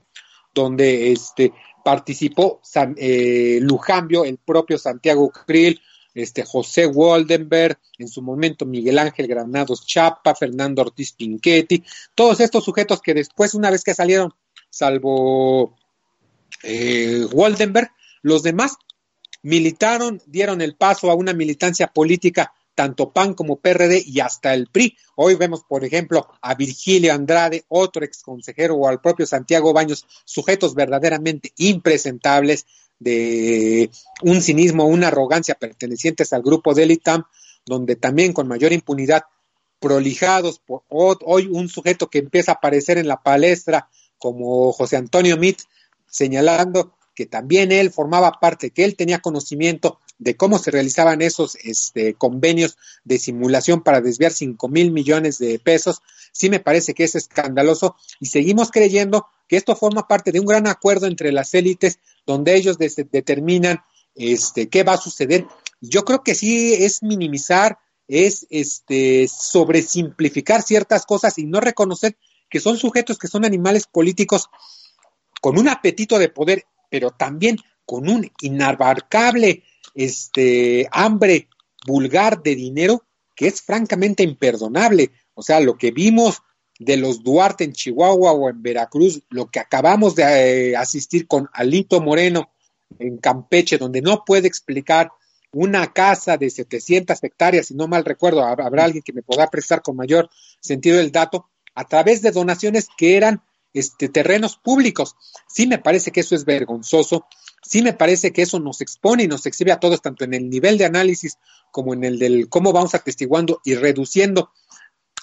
donde este participó San, eh, Lujambio, el propio Santiago Krill, este José Waldenberg, en su momento Miguel Ángel Granados Chapa, Fernando Ortiz Pinchetti, todos estos sujetos que después, una vez que salieron, salvo eh, Waldenberg, los demás militaron, dieron el paso a una militancia política tanto PAN como PRD y hasta el PRI. Hoy vemos, por ejemplo, a Virgilio Andrade, otro ex consejero, o al propio Santiago Baños, sujetos verdaderamente impresentables, de un cinismo, una arrogancia pertenecientes al grupo del ITAM, donde también con mayor impunidad, prolijados por hoy un sujeto que empieza a aparecer en la palestra como José Antonio Mit, señalando que también él formaba parte, que él tenía conocimiento de cómo se realizaban esos este, convenios de simulación para desviar cinco mil millones de pesos, sí me parece que es escandaloso y seguimos creyendo que esto forma parte de un gran acuerdo entre las élites donde ellos determinan este, qué va a suceder. Yo creo que sí es minimizar, es este, sobresimplificar ciertas cosas y no reconocer que son sujetos que son animales políticos con un apetito de poder, pero también con un inabarcable este, hambre vulgar de dinero que es francamente imperdonable. O sea, lo que vimos de los Duarte en Chihuahua o en Veracruz, lo que acabamos de eh, asistir con Alito Moreno en Campeche, donde no puede explicar una casa de 700 hectáreas, si no mal recuerdo, habrá alguien que me pueda prestar con mayor sentido el dato, a través de donaciones que eran este, terrenos públicos. Sí me parece que eso es vergonzoso, sí me parece que eso nos expone y nos exhibe a todos, tanto en el nivel de análisis como en el del cómo vamos atestiguando y reduciendo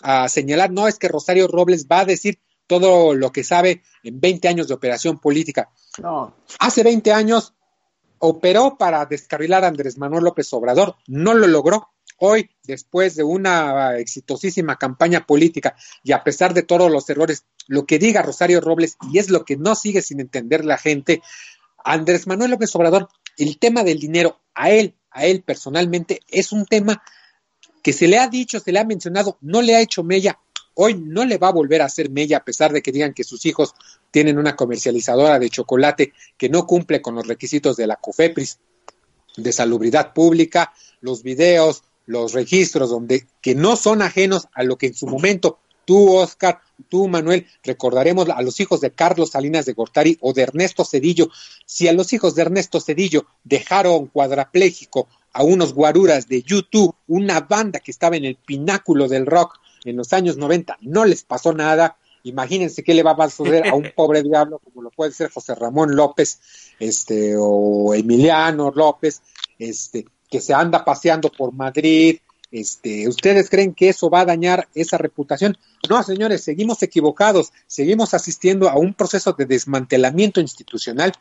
a señalar, no es que Rosario Robles va a decir todo lo que sabe en 20 años de operación política. No. Hace 20 años operó para descarrilar a Andrés Manuel López Obrador, no lo logró. Hoy, después de una exitosísima campaña política y a pesar de todos los errores, lo que diga Rosario Robles, y es lo que no sigue sin entender la gente, Andrés Manuel López Obrador, el tema del dinero, a él, a él personalmente, es un tema que se le ha dicho, se le ha mencionado, no le ha hecho mella, hoy no le va a volver a hacer mella a pesar de que digan que sus hijos tienen una comercializadora de chocolate que no cumple con los requisitos de la COFEPRIS de salubridad pública, los videos, los registros donde que no son ajenos a lo que en su momento tú, Oscar, tú, Manuel, recordaremos a los hijos de Carlos Salinas de Gortari o de Ernesto Cedillo. Si a los hijos de Ernesto Cedillo dejaron cuadrapléjico a unos guaruras de YouTube, una banda que estaba en el pináculo del rock en los años 90, no les pasó nada. Imagínense qué le va a suceder a un pobre diablo como lo puede ser José Ramón López, este, o Emiliano López, este, que se anda paseando por Madrid. Este, ¿ustedes creen que eso va a dañar esa reputación? No, señores, seguimos equivocados, seguimos asistiendo a un proceso de desmantelamiento institucional,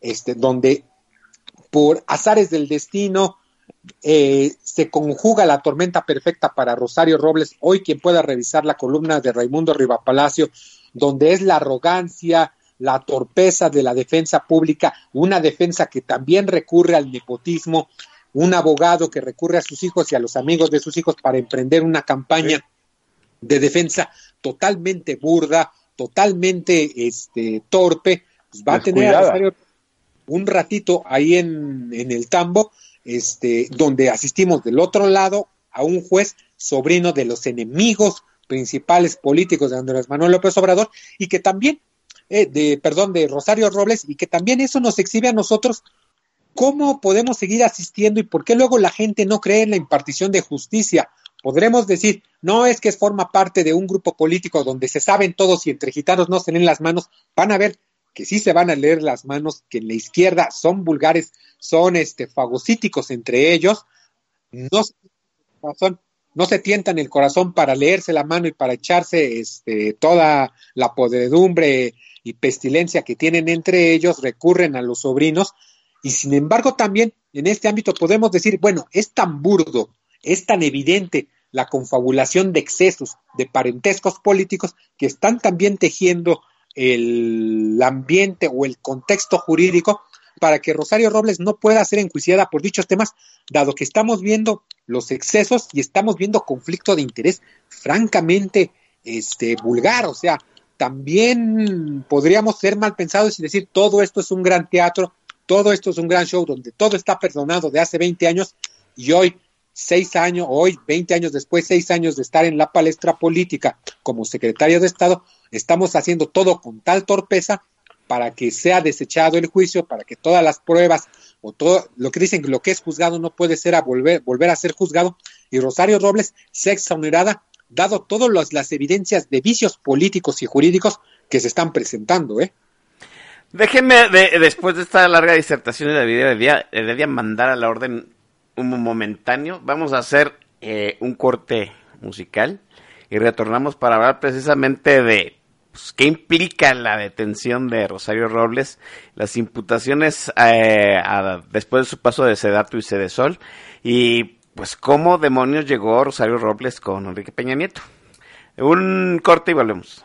este, donde por azares del destino, eh, se conjuga la tormenta perfecta para Rosario Robles, hoy quien pueda revisar la columna de Raimundo Rivapalacio, donde es la arrogancia, la torpeza de la defensa pública, una defensa que también recurre al nepotismo, un abogado que recurre a sus hijos y a los amigos de sus hijos para emprender una campaña de defensa totalmente burda, totalmente este, torpe, pues va a tener a Rosario un ratito ahí en, en el tambo, este, donde asistimos del otro lado a un juez sobrino de los enemigos principales políticos de Andrés Manuel López Obrador y que también, eh, de, perdón, de Rosario Robles y que también eso nos exhibe a nosotros cómo podemos seguir asistiendo y por qué luego la gente no cree en la impartición de justicia. Podremos decir, no es que forma parte de un grupo político donde se saben todos y entre gitanos no se leen las manos, van a ver que sí se van a leer las manos, que en la izquierda son vulgares, son este fagocíticos entre ellos, no, son, no se tientan el corazón para leerse la mano y para echarse este, toda la podredumbre y pestilencia que tienen entre ellos, recurren a los sobrinos, y sin embargo también en este ámbito podemos decir, bueno, es tan burdo, es tan evidente la confabulación de excesos, de parentescos políticos, que están también tejiendo el ambiente o el contexto jurídico para que Rosario Robles no pueda ser enjuiciada por dichos temas, dado que estamos viendo los excesos y estamos viendo conflicto de interés francamente este, vulgar, o sea, también podríamos ser mal pensados y decir todo esto es un gran teatro, todo esto es un gran show donde todo está perdonado de hace 20 años y hoy, seis años, hoy, 20 años después, seis años de estar en la palestra política como secretario de Estado, estamos haciendo todo con tal torpeza para que sea desechado el juicio, para que todas las pruebas o todo lo que dicen que lo que es juzgado no puede ser a volver, volver a ser juzgado, y Rosario Robles sea exonerada, dado todas las evidencias de vicios políticos y jurídicos que se están presentando, ¿eh? Déjenme, después de esta larga disertación de la vida de día, mandar a la orden un momentáneo. Vamos a hacer eh, un corte musical y retornamos para hablar precisamente de pues, qué implica la detención de Rosario Robles, las imputaciones eh, después de su paso de Sedato y Sedesol, y pues cómo demonios llegó Rosario Robles con Enrique Peña Nieto. Un corte y volvemos.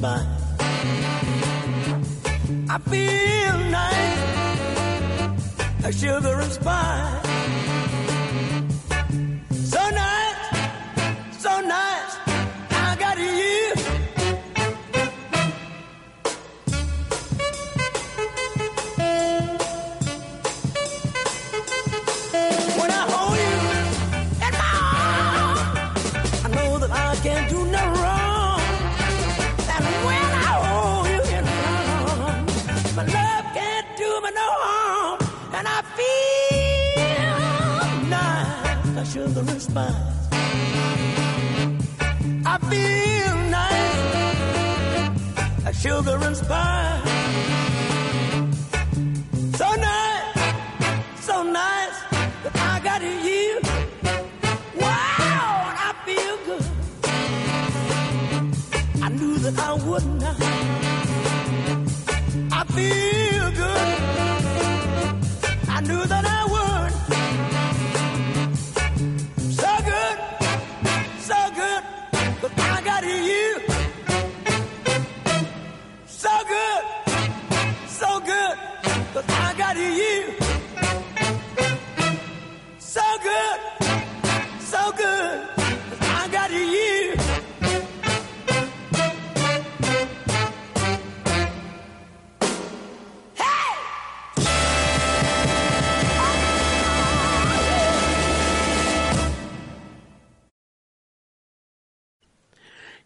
by. I feel nice, a shivering spine. spine. I feel nice, like and spice.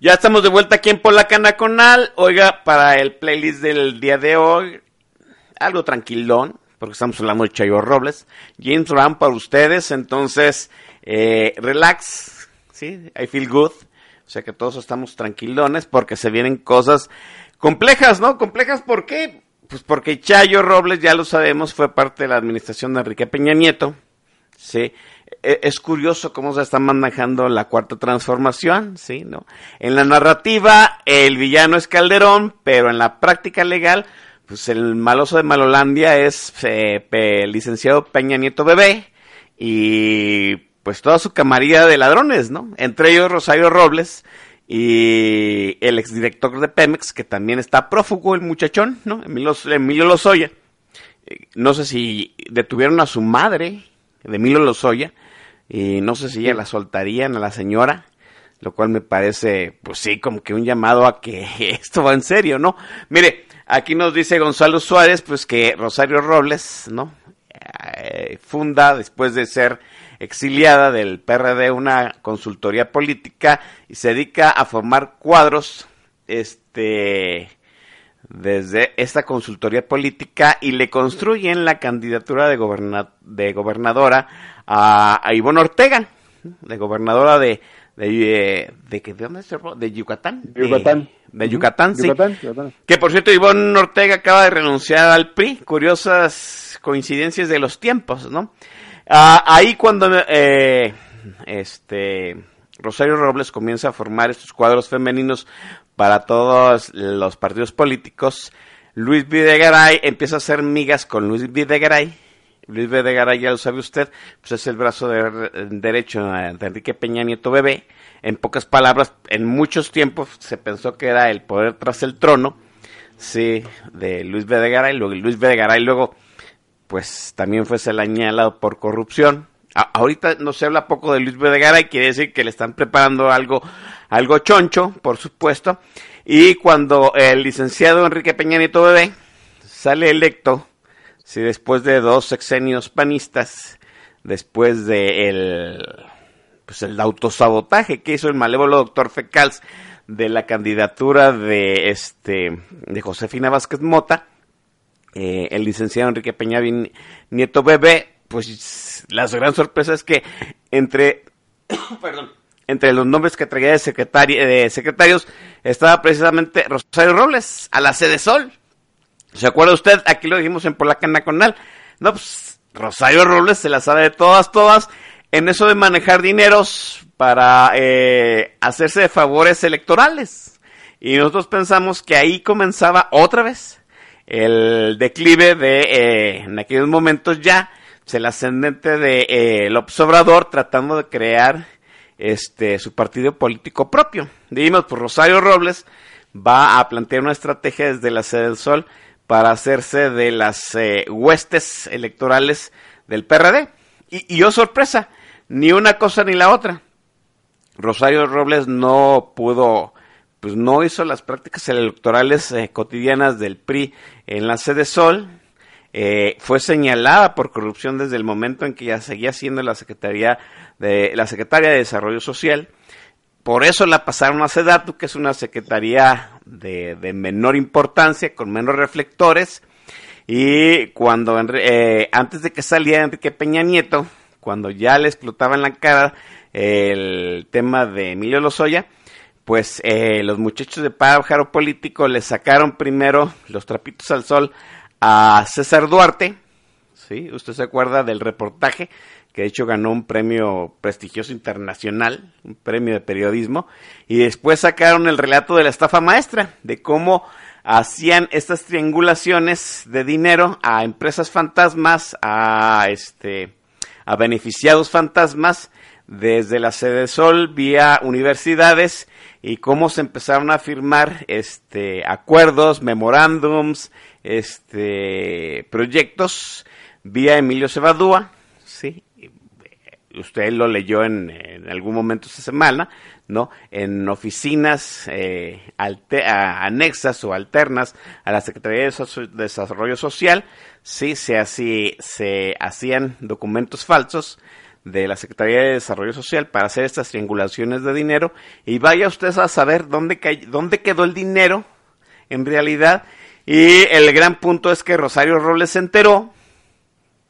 Ya estamos de vuelta aquí en Polacana Conal. Oiga, para el playlist del día de hoy, algo tranquilón, porque estamos hablando de Chayo Robles. James Brown para ustedes, entonces, eh, relax, ¿sí? I feel good. O sea que todos estamos tranquilones porque se vienen cosas complejas, ¿no? Complejas, ¿por qué? Pues porque Chayo Robles, ya lo sabemos, fue parte de la administración de Enrique Peña Nieto, ¿sí? Es curioso cómo se está manejando la cuarta transformación, ¿sí? ¿No? En la narrativa, el villano es Calderón, pero en la práctica legal, pues el maloso de Malolandia es eh, el licenciado Peña Nieto Bebé y pues toda su camarilla de ladrones, ¿no? Entre ellos Rosario Robles y el exdirector de Pemex, que también está prófugo, el muchachón, ¿no? Emilio, Emilio Lozoya. Eh, no sé si detuvieron a su madre, de Emilio Lozoya, y no sé si ya la soltarían a la señora, lo cual me parece, pues sí, como que un llamado a que esto va en serio, ¿no? Mire, aquí nos dice Gonzalo Suárez, pues que Rosario Robles, ¿no? Eh, funda, después de ser exiliada del PRD, una consultoría política y se dedica a formar cuadros, este, desde esta consultoría política y le construyen la candidatura de, de gobernadora a, a, Ivonne Ortega, de gobernadora de de, de, de, dónde es? de Yucatán. Yucatán. De, Yucatán, sí. Que por cierto, Ivonne Ortega acaba de renunciar al PRI. Curiosas coincidencias de los tiempos, ¿no? Ah, ahí cuando eh, este Rosario Robles comienza a formar estos cuadros femeninos para todos los partidos políticos, Luis Videgaray empieza a hacer migas con Luis Videgaray. Luis Videgaray, ya lo sabe usted, pues es el brazo de, derecho de Enrique Peña Nieto Bebé. En pocas palabras, en muchos tiempos se pensó que era el poder tras el trono, sí, de Luis Videgaray. Luego, Luis Videgaray luego, pues también fue señalado por corrupción. Ahorita no se habla poco de Luis Videgaray, quiere decir que le están preparando algo, algo choncho, por supuesto. Y cuando el licenciado Enrique Peña Nieto Bebé sale electo, sí, después de dos sexenios panistas, después de el, pues el autosabotaje que hizo el malévolo doctor Fecals de la candidatura de este de Josefina Vázquez Mota, eh, el licenciado Enrique Peña Nieto Bebé, pues la gran sorpresa es que entre, entre los nombres que traía de, de secretarios estaba precisamente Rosario Robles, a la sede Sol. ¿Se acuerda usted? Aquí lo dijimos en Polaca Nacional. No, pues Rosario Robles se la sabe de todas, todas, en eso de manejar dineros para eh, hacerse de favores electorales. Y nosotros pensamos que ahí comenzaba otra vez el declive de, eh, en aquellos momentos ya, el ascendente de eh, López Obrador tratando de crear este su partido político propio. Dijimos, pues Rosario Robles va a plantear una estrategia desde la sede del Sol para hacerse de las eh, huestes electorales del PRD. Y, y oh sorpresa, ni una cosa ni la otra. Rosario Robles no pudo, pues no hizo las prácticas electorales eh, cotidianas del PRI en la sede Sol, eh, fue señalada por corrupción desde el momento en que ya seguía siendo la secretaría de la secretaria de Desarrollo Social. Por eso la pasaron a SEDATU, que es una secretaría de, menor importancia, con menos reflectores. Y cuando eh, antes de que saliera Enrique Peña Nieto, cuando ya le explotaba en la cara el tema de Emilio Lozoya, pues eh, los muchachos de Pájaro Político le sacaron primero los trapitos al sol a César Duarte, ¿sí? Usted se acuerda del reportaje que de hecho ganó un premio prestigioso internacional, un premio de periodismo, y después sacaron el relato de la estafa maestra, de cómo hacían estas triangulaciones de dinero a empresas fantasmas, a este a beneficiados fantasmas desde la sede Sol vía universidades y cómo se empezaron a firmar este acuerdos, memorándums, este proyectos vía Emilio Cebadúa, sí, usted lo leyó en, algún momento esta semana, ¿no? En oficinas eh, anexas o alternas a la Secretaría de Desarrollo Social, sí, se, se hacían documentos falsos de la Secretaría de Desarrollo Social para hacer estas triangulaciones de dinero y vaya usted a saber dónde, dónde quedó el dinero en realidad. Y el gran punto es que Rosario Robles se enteró,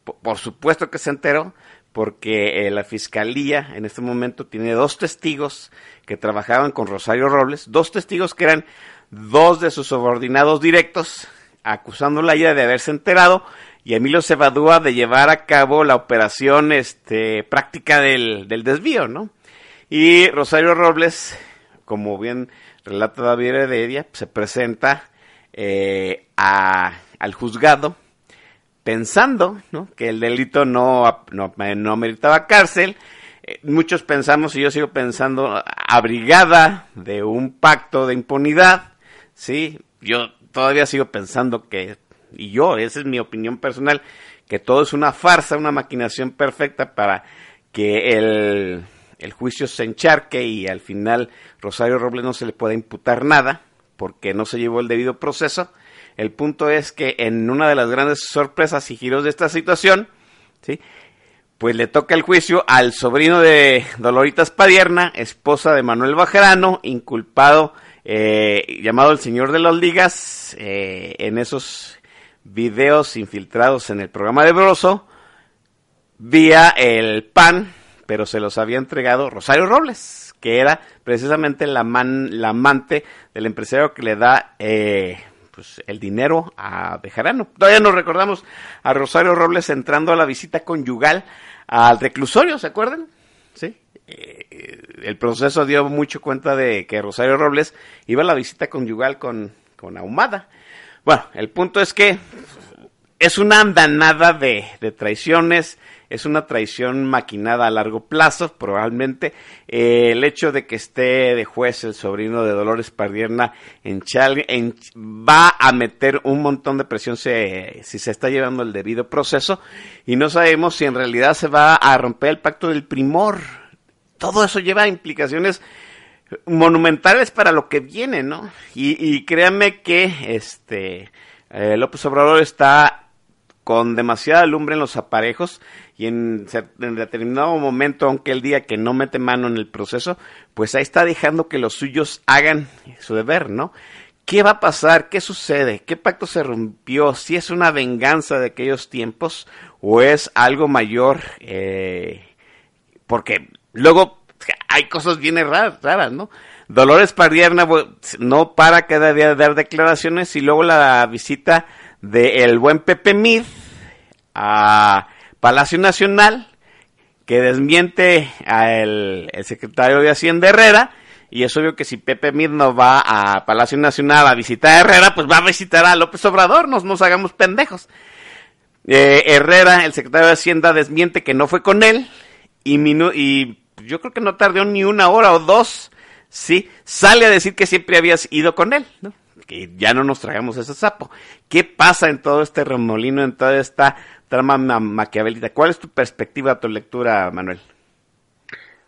por supuesto que se enteró, porque eh, la fiscalía en este momento tiene dos testigos que trabajaban con Rosario Robles, dos testigos que eran dos de sus subordinados directos, acusándola ella de haberse enterado y Emilio Cebadúa de llevar a cabo la operación este, práctica del, del desvío, ¿no? Y Rosario Robles, como bien relata David Heredia, se presenta eh, a, al juzgado pensando ¿no? que el delito no, no, no meritaba cárcel. Eh, muchos pensamos, y yo sigo pensando, abrigada de un pacto de impunidad, ¿sí? Yo todavía sigo pensando que, y yo, esa es mi opinión personal, que todo es una farsa, una maquinación perfecta para que el, el juicio se encharque y al final Rosario Robles no se le pueda imputar nada porque no se llevó el debido proceso el punto es que en una de las grandes sorpresas y giros de esta situación, ¿sí? pues le toca el juicio al sobrino de Doloritas Padierna, esposa de Manuel Bajerano, inculpado, eh, llamado el Señor de las Ligas, eh, en esos videos infiltrados en el programa de Broso, vía el PAN, pero se los había entregado Rosario Robles, que era precisamente la, man, la amante del empresario que le da eh, pues el dinero a Bejarano. Todavía nos recordamos a Rosario Robles entrando a la visita conyugal al reclusorio, ¿se acuerdan? Sí. Eh, el proceso dio mucho cuenta de que Rosario Robles iba a la visita conyugal con, con Ahumada. Bueno, el punto es que es una andanada de, de traiciones, es una traición maquinada a largo plazo, probablemente. Eh, el hecho de que esté de juez el sobrino de Dolores Pardierna en Chal va a meter un montón de presión si, se está llevando el debido proceso y no sabemos si en realidad se va a romper el pacto del primor. Todo eso lleva implicaciones monumentales para lo que viene, ¿no? Y, y créanme que este eh, López Obrador está con demasiada lumbre en los aparejos y en, determinado momento, aunque el día que no mete mano en el proceso, pues ahí está dejando que los suyos hagan su deber, ¿no? ¿Qué va a pasar? ¿Qué sucede? ¿Qué pacto se rompió? ¿Si es una venganza de aquellos tiempos o es algo mayor? Eh, porque luego hay cosas bien raras, ¿no? Dolores Pardierna no para cada día de dar declaraciones y luego la visita de el buen Pepe Mid a Palacio Nacional, que desmiente al el secretario de Hacienda Herrera, y es obvio que si Pepe Mid no va a Palacio Nacional a visitar a Herrera, pues va a visitar a López Obrador, nos, nos hagamos pendejos. Eh, Herrera, el secretario de Hacienda, desmiente que no fue con él, y, y yo creo que no tardó ni una hora o dos, sí, sale a decir que siempre habías ido con él, ¿no? Que ya no nos traigamos ese sapo. ¿Qué pasa en todo este remolino, en toda esta trama maquiavelita? ¿Cuál es tu perspectiva, tu lectura, Manuel?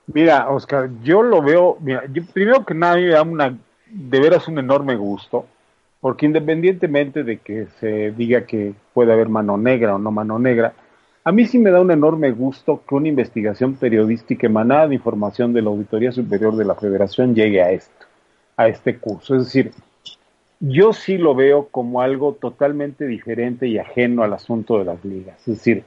Mira, Oscar, yo lo veo, mira, primero que nada me da una, de veras un enorme gusto, porque independientemente de que se diga que puede haber mano negra o no mano negra, a mí sí me da un enorme gusto que una investigación periodística emanada de información de la Auditoría Superior de la Federación llegue a esto, a este curso. Es decir, yo sí lo veo como algo totalmente diferente y ajeno al asunto de las ligas. Es decir,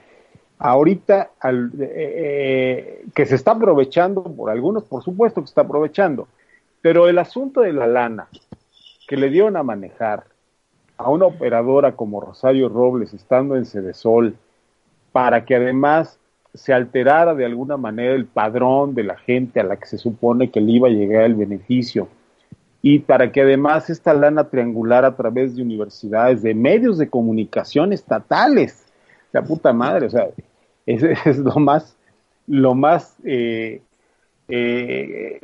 ahorita al, eh, eh, que se está aprovechando por algunos, por supuesto que está aprovechando, pero el asunto de la lana que le dieron a manejar a una operadora como Rosario Robles estando en Cedesol para que además se alterara de alguna manera el padrón de la gente a la que se supone que le iba a llegar el beneficio y para que además esta lana triangular a través de universidades, de medios de comunicación estatales, la puta madre, o sea, es, lo más, lo más eh, eh,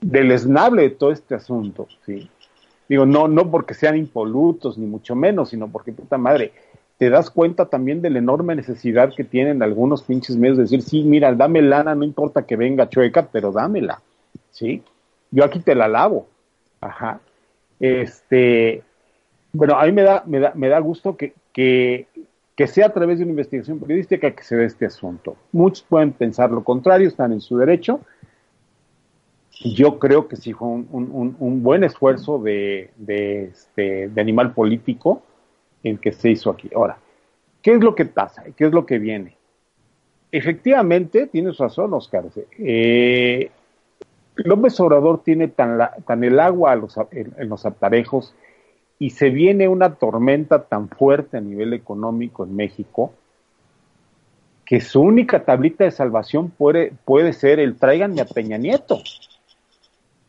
deleznable de todo este asunto, ¿sí? Digo, no, no porque sean impolutos, ni mucho menos, sino porque, puta madre, te das cuenta también de la enorme necesidad que tienen algunos pinches medios de decir, sí, mira, dame lana, no importa que venga chueca, pero dámela, ¿sí? Yo aquí te la lavo. Ajá. Este, bueno, a mí me da, me da, me da gusto que, que que sea a través de una investigación periodística que se dé este asunto. Muchos pueden pensar lo contrario, están en su derecho. Yo creo que sí fue un, buen esfuerzo de, este, de animal político el que se hizo aquí. Ahora, ¿qué es lo que pasa? ¿Qué es lo que viene? Efectivamente, tienes razón, Oscar. Eh, López Obrador tiene tan, el agua en los aparejos y se viene una tormenta tan fuerte a nivel económico en México que su única tablita de salvación puede, puede ser el tráiganme a Peña Nieto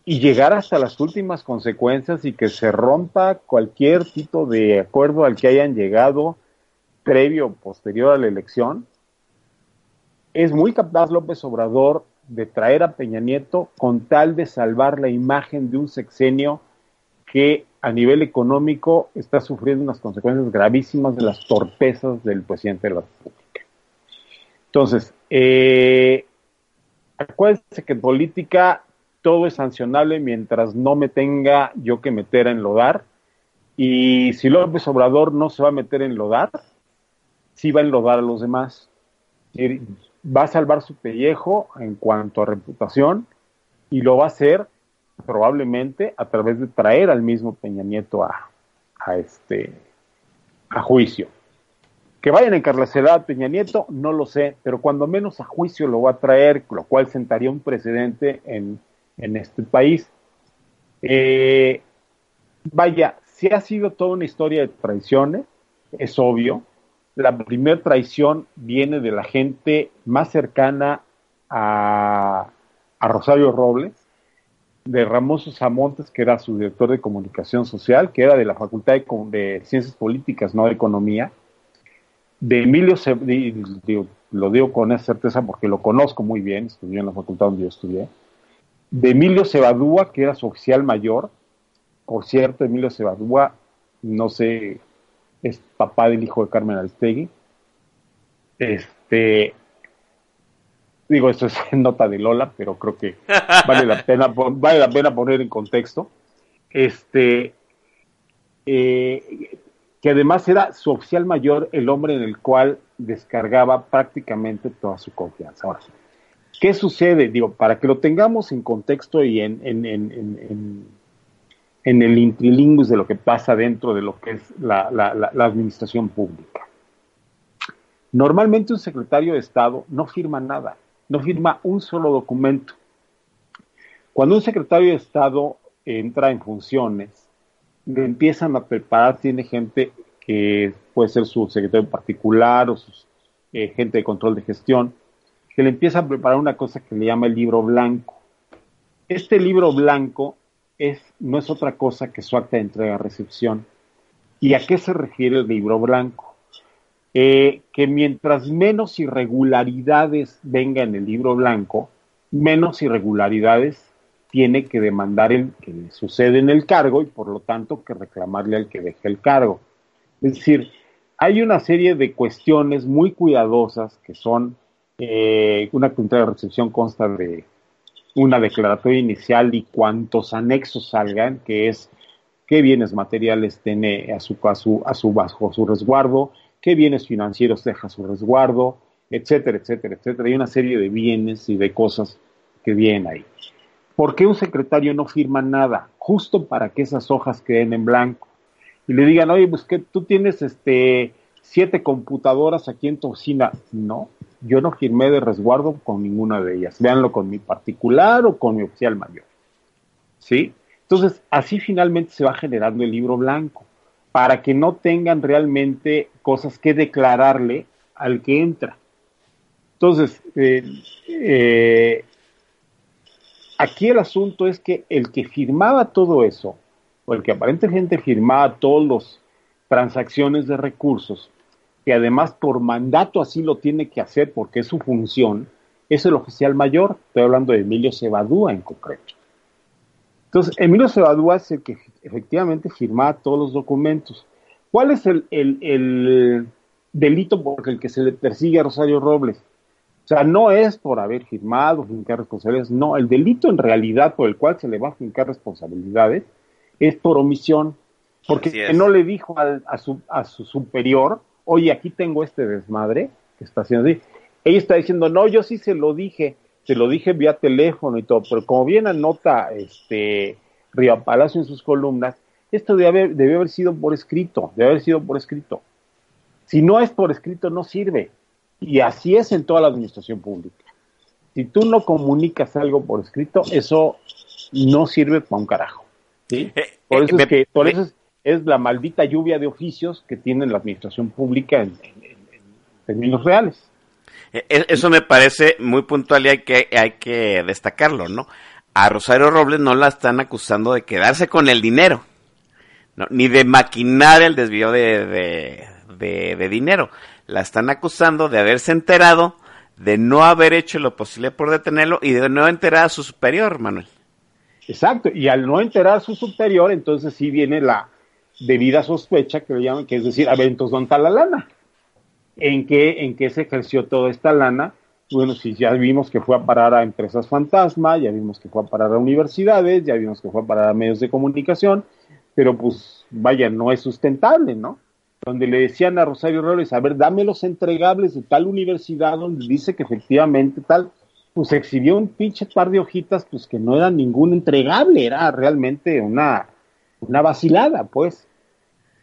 y llegar hasta las últimas consecuencias y que se rompa cualquier tipo de acuerdo al que hayan llegado previo o posterior a la elección. Es muy capaz López Obrador de traer a Peña Nieto con tal de salvar la imagen de un sexenio que a nivel económico está sufriendo unas consecuencias gravísimas de las torpezas del presidente de la República. Entonces, eh, acuérdense que en política todo es sancionable mientras no me tenga yo que meter a enlodar. Y si López Obrador no se va a meter en enlodar, sí va a enlodar a los demás. Va a salvar su pellejo en cuanto a reputación y lo va a hacer probablemente a través de traer al mismo Peña Nieto a, este a juicio. Que vayan a encarcelar a Peña Nieto, no lo sé, pero cuando menos a juicio lo va a traer, lo cual sentaría un precedente en, este país. Eh, vaya, si ha sido toda una historia de traiciones, es obvio. La primera traición viene de la gente más cercana a, a Rosario Robles, de Ramos Samontes, que era su director de comunicación social, que era de la Facultad de, Ciencias Políticas, no de Economía, de Emilio, lo digo con certeza porque lo conozco muy bien, estudió en la facultad donde yo estudié, de Emilio Cebadúa, que era su oficial mayor, por cierto, Emilio Cebadúa, no sé, es papá del hijo de Carmen Aristegui, este, Digo, esto es nota de Lola, pero creo que vale la pena, vale la pena poner en contexto. Este, eh, que además era su oficial mayor, el hombre en el cual descargaba prácticamente toda su confianza. Ahora, ¿qué sucede? Digo, para que lo tengamos en contexto y en, en el intrilingus de lo que pasa dentro de lo que es la, administración pública. Normalmente un secretario de Estado no firma nada no firma un solo documento. Cuando un secretario de Estado entra en funciones, le empiezan a preparar, tiene gente que puede ser su secretario particular o su eh, gente de control de gestión, que le empieza a preparar una cosa que le llama el libro blanco. Este libro blanco es, no es otra cosa que su acta de entrega-recepción. ¿Y a qué se refiere el libro blanco? Eh, que mientras menos irregularidades venga en el libro blanco, menos irregularidades tiene que demandar el que le sucede en el cargo y por lo tanto que reclamarle al que deje el cargo. Es decir, hay una serie de cuestiones muy cuidadosas que son eh, una recepción consta de una declaratoria inicial y cuantos anexos salgan, que es qué bienes materiales tiene a su, a su, a su bajo su resguardo, qué bienes financieros deja su resguardo, etcétera, etcétera, etcétera. Hay una serie de bienes y de cosas que vienen ahí. ¿Por qué un secretario no firma nada? Justo para que esas hojas queden en blanco. Y le digan, oye, pues tú tienes este siete computadoras aquí en tu oficina. No, yo no firmé de resguardo con ninguna de ellas. Véanlo con mi particular o con mi oficial mayor. ¿Sí? Entonces, así finalmente se va generando el libro blanco para que no tengan realmente cosas que declararle al que entra. Entonces, eh, eh, aquí el asunto es que el que firmaba todo eso, o el que aparentemente firmaba todas las transacciones de recursos, que además por mandato así lo tiene que hacer porque es su función, es el oficial mayor, estoy hablando de Emilio Cebadúa en concreto. Entonces, Emilio Cebadúa es el que efectivamente firmaba todos los documentos. ¿Cuál es el, delito por el que se le persigue a Rosario Robles? O sea, no es por haber firmado, fincar responsabilidades, no, el delito en realidad por el cual se le va a fincar responsabilidades es por omisión, porque no le dijo a, su, a su superior, oye, aquí tengo este desmadre que está haciendo así. Ella está diciendo, no, yo sí se lo dije, se lo dije vía teléfono y todo, pero como bien anota este Río Palacio en sus columnas, esto debe haber, debe haber sido por escrito, debe haber sido por escrito. Si no es por escrito, no sirve. Y así es en toda la administración pública. Si tú no comunicas algo por escrito, eso no sirve para un carajo. ¿sí? Por eh, eso, es, que, por eso es, es la maldita lluvia de oficios que tiene la administración pública en, en- en- en términos reales. Eh, eh, Eso me parece muy puntual y hay que, hay que destacarlo, ¿no? A Rosario Robles no la están acusando de quedarse con el dinero, ¿no? ni de maquinar el desvío de, de, de- de dinero. La están acusando de haberse enterado, de no haber hecho lo posible por detenerlo y de no enterar a su superior, Manuel. Exacto, y al no enterar a su superior, entonces sí viene la debida sospecha que le llaman, que es decir, a ver, entonces, ¿dónde está la lana? ¿En qué, ¿En qué se ejerció toda esta lana? Bueno, sí, ya vimos que fue a parar a empresas fantasma, ya vimos que fue a parar a universidades, ya vimos que fue a parar a medios de comunicación, pero pues vaya, no es sustentable, ¿no? Donde le decían a Rosario Robles, a ver, dame los entregables de tal universidad donde dice que efectivamente tal, pues exhibió un pinche par de hojitas, pues que no era ningún entregable, era realmente una, una vacilada, pues.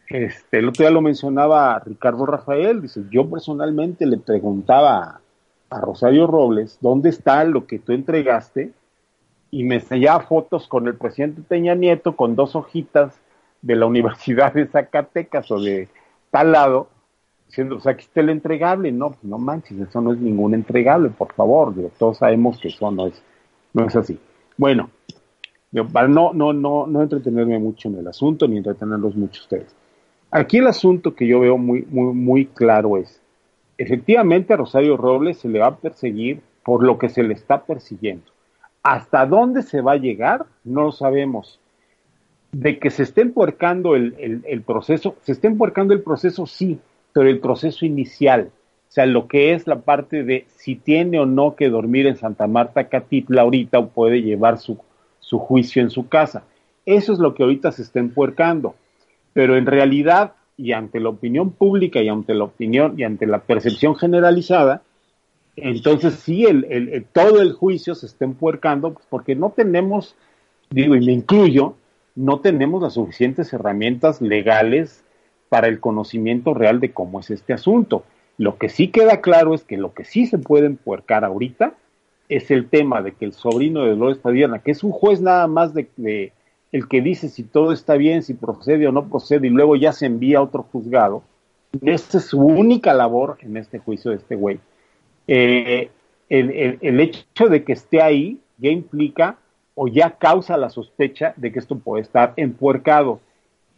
Este, el otro día lo mencionaba Ricardo Rafael, dice, yo personalmente le preguntaba a Rosario Robles, ¿dónde está lo que tú entregaste? Y me enseñaba fotos con el presidente Peña Nieto con dos hojitas de la Universidad de Zacatecas o de tal lado, diciendo, o sea, aquí está el entregable. No, pues no manches, eso no es ningún entregable, por favor. Digo, todos sabemos que eso no es, no es así. Bueno, para no, no, no, no entretenerme mucho en el asunto, ni entretenerlos mucho ustedes. Aquí el asunto que yo veo muy, muy, muy claro es, efectivamente a Rosario Robles se le va a perseguir por lo que se le está persiguiendo. Hasta dónde se va a llegar, no lo sabemos. De que se esté empuercando el, el, proceso, se está empuercando el proceso, sí, pero el proceso inicial, o sea, lo que es la parte de si tiene o no que dormir en Santa Marta Catitla ahorita o puede llevar su, su juicio en su casa. Eso es lo que ahorita se está empuercando. Pero en realidad, y ante la opinión pública y ante la opinión y ante la percepción generalizada, entonces sí, el, todo el juicio se está empuercando pues, porque no tenemos, digo, y me incluyo, no tenemos las suficientes herramientas legales para el conocimiento real de cómo es este asunto. Lo que sí queda claro es que lo que sí se puede empuercar ahorita es el tema de que el sobrino de Dolores Padierna, que es un juez nada más de, de el que dice si todo está bien, si procede o no procede, y luego ya se envía a otro juzgado, esa es su única labor en este juicio de este güey. Eh, el, hecho de que esté ahí ya implica o ya causa la sospecha de que esto puede estar empuercado.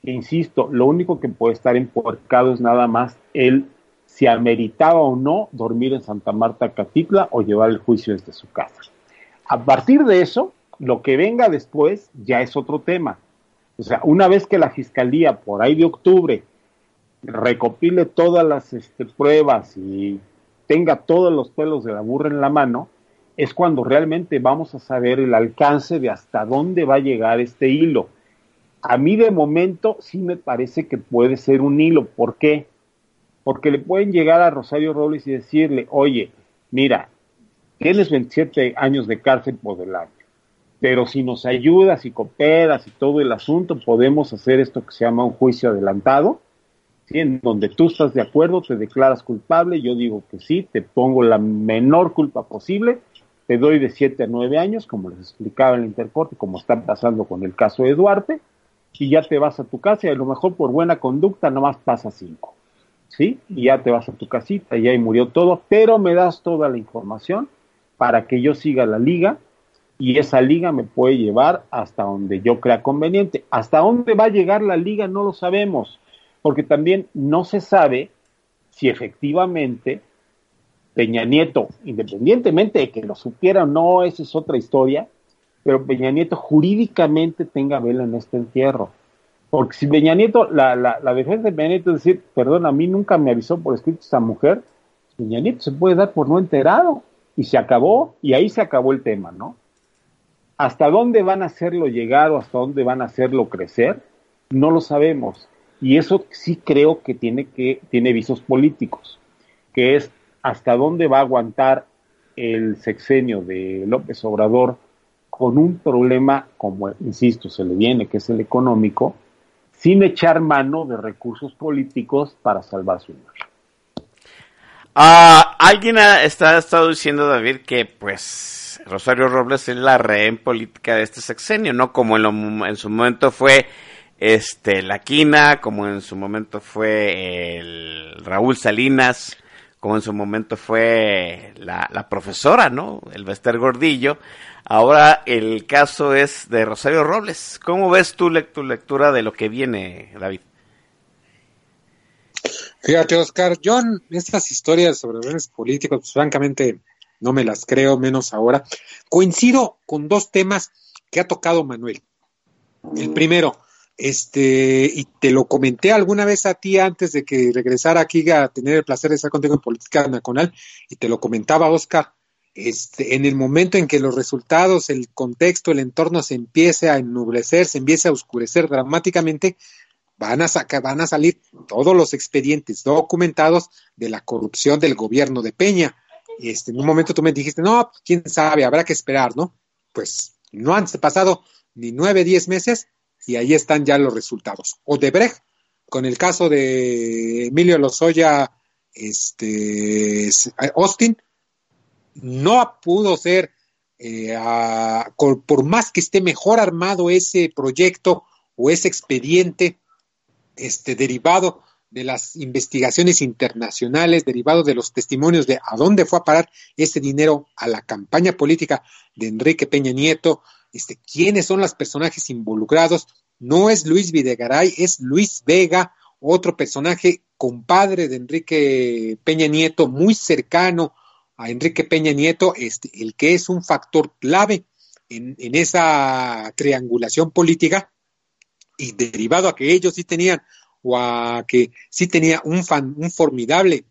E insisto, lo único que puede estar empuercado es nada más el si ameritaba o no dormir en Santa Marta Catitla o llevar el juicio desde su casa. A partir de eso, lo que venga después ya es otro tema. O sea, una vez que la fiscalía por ahí de octubre recopile todas las este, pruebas y tenga todos los pelos de la burra en la mano, es cuando realmente vamos a saber el alcance de hasta dónde va a llegar este hilo. A mí de momento sí me parece que puede ser un hilo. ¿Por qué? Porque le pueden llegar a Rosario Robles y decirle, oye, mira, tienes 27 años de cárcel por delante, pero si nos ayudas y cooperas y todo el asunto, podemos hacer esto que se llama un juicio adelantado, ¿sí? en donde tú estás de acuerdo, te declaras culpable, yo digo que sí, te pongo la menor culpa posible, te doy de 7 a 9 años, como les explicaba en el Intercorte, como está pasando con el caso de Duarte, y ya te vas a tu casa y a lo mejor por buena conducta nomás pasa 5. ¿Sí? Y ya te vas a tu casita y ahí murió todo, pero me das toda la información para que yo siga la liga y esa liga me puede llevar hasta donde yo crea conveniente. Hasta dónde va a llegar la liga no lo sabemos, porque también no se sabe si efectivamente Peña Nieto, independientemente de que lo supiera o no, esa es otra historia, pero Peña Nieto jurídicamente tenga vela en este entierro. Porque si Peña Nieto, la, la, la defensa de Peña Nieto es decir, perdón, a mí nunca me avisó por escrito esta mujer, Peña Nieto se puede dar por no enterado y se acabó, y ahí se acabó el tema, ¿no? ¿Hasta dónde van a hacerlo llegar o hasta dónde van a hacerlo crecer? No lo sabemos. Y eso sí creo que tiene que tiene visos políticos, que es hasta dónde va a aguantar el sexenio de López Obrador con un problema como, insisto, se le viene, que es el económico, sin echar mano de recursos políticos para salvar su imagen. Ah, alguien ha está, estado diciendo, David, que pues Rosario Robles es la rehén política de este sexenio, ¿no? Como en, su momento fue este la Quina, como en su momento fue el Raúl Salinas, como en su momento fue la, profesora, ¿no? El Bester Gordillo. Ahora el caso es de Rosario Robles. ¿Cómo ves tú tu lectura de lo que viene, David? Fíjate, Oscar, yo estas historias sobre redes políticos, pues, francamente, no me las creo, menos ahora. Coincido con dos temas que ha tocado Manuel. El primero, este, y te lo comenté alguna vez a ti antes de que regresara aquí a tener el placer de estar contigo en Política Nacional, y te lo comentaba, Oscar, este, en el momento en que los resultados, el contexto, el entorno se empiece a ennublecer, se empiece a oscurecer dramáticamente, van a, sacar, van a salir todos los expedientes documentados de la corrupción del gobierno de Peña. Este, en un momento tú me dijiste, no, quién sabe, habrá que esperar, ¿no? Pues no han pasado ni nueve, diez meses y ahí están ya los resultados. Odebrecht, con el caso de Emilio Lozoya, este, Austin, no pudo ser, eh, por más que esté mejor armado ese proyecto o ese expediente, este, derivado de las investigaciones internacionales, derivado de los testimonios de a dónde fue a parar ese dinero a la campaña política de Enrique Peña Nieto, este, quiénes son los personajes involucrados. No es Luis Videgaray, es Luis Vega, otro personaje compadre de Enrique Peña Nieto, muy cercano a Enrique Peña Nieto, este, el que es un factor clave en, en esa triangulación política y derivado a que ellos sí tenían o a que sí tenía un, fan, un formidable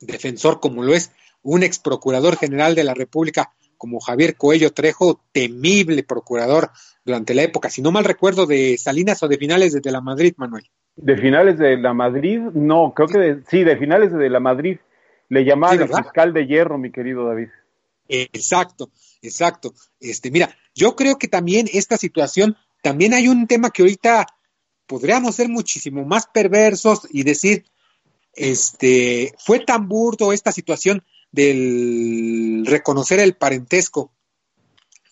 defensor como lo es un ex procurador general de la República como Javier Coello Trejo, temible procurador durante la época, si no mal recuerdo, de Salinas o de finales de la Madrid, Manuel. De finales de la Madrid, no, creo que de, sí, de finales de la Madrid. Le llamaban el fiscal de hierro, mi querido David. Exacto, exacto. Este, mira, yo creo que también esta situación, también hay un tema que ahorita podríamos ser muchísimo más perversos y decir, este, fue tan burdo esta situación del reconocer el parentesco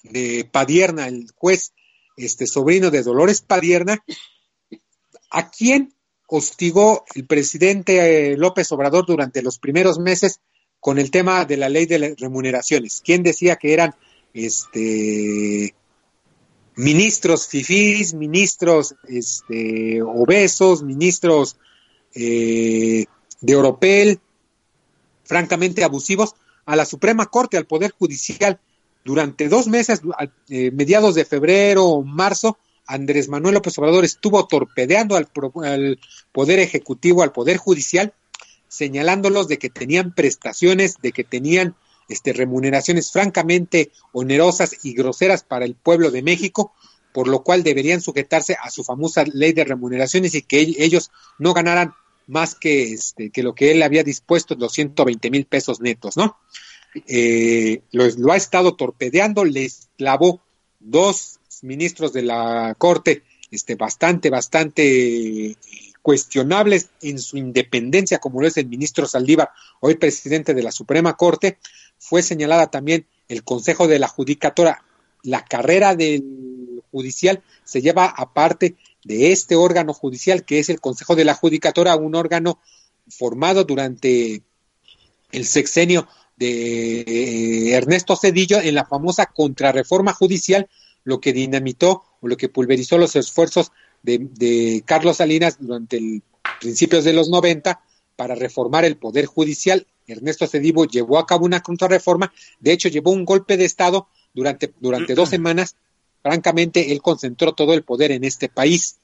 de Padierna, el juez, este sobrino de Dolores Padierna, a quien hostigó el presidente eh, López Obrador durante los primeros meses con el tema de la ley de remuneraciones. ¿Quién decía que eran este ministros fifís, ministros este, obesos, ministros eh, de Oropel, francamente abusivos, a la Suprema Corte, al Poder Judicial. Durante dos meses, eh, mediados de febrero o marzo, Andrés Manuel López Obrador estuvo torpedeando al, al, Poder Ejecutivo, al Poder Judicial, señalándolos de que tenían prestaciones, de que tenían este, remuneraciones francamente onerosas y groseras para el pueblo de México, por lo cual deberían sujetarse a su famosa ley de remuneraciones y que ellos no ganaran más que, este, que lo que él había dispuesto, los 120 mil pesos netos, ¿no? Eh, lo, ha estado torpedeando, les clavó dos ministros de la Corte este, bastante, bastante cuestionables en su independencia, como lo es el ministro Saldívar, hoy presidente de la Suprema Corte, fue señalada también el Consejo de la Judicatura. La carrera del judicial se lleva aparte de este órgano judicial que es el Consejo de la Judicatura, un órgano formado durante el sexenio de Ernesto Cedillo en la famosa contrarreforma judicial, lo que dinamitó o lo que pulverizó los esfuerzos de, de Carlos Salinas durante el principios de los 90 para reformar el poder judicial. Ernesto Cedivo llevó a cabo una contrarreforma, de hecho llevó un golpe de Estado durante, durante dos semanas. Francamente, él concentró todo el poder en este país.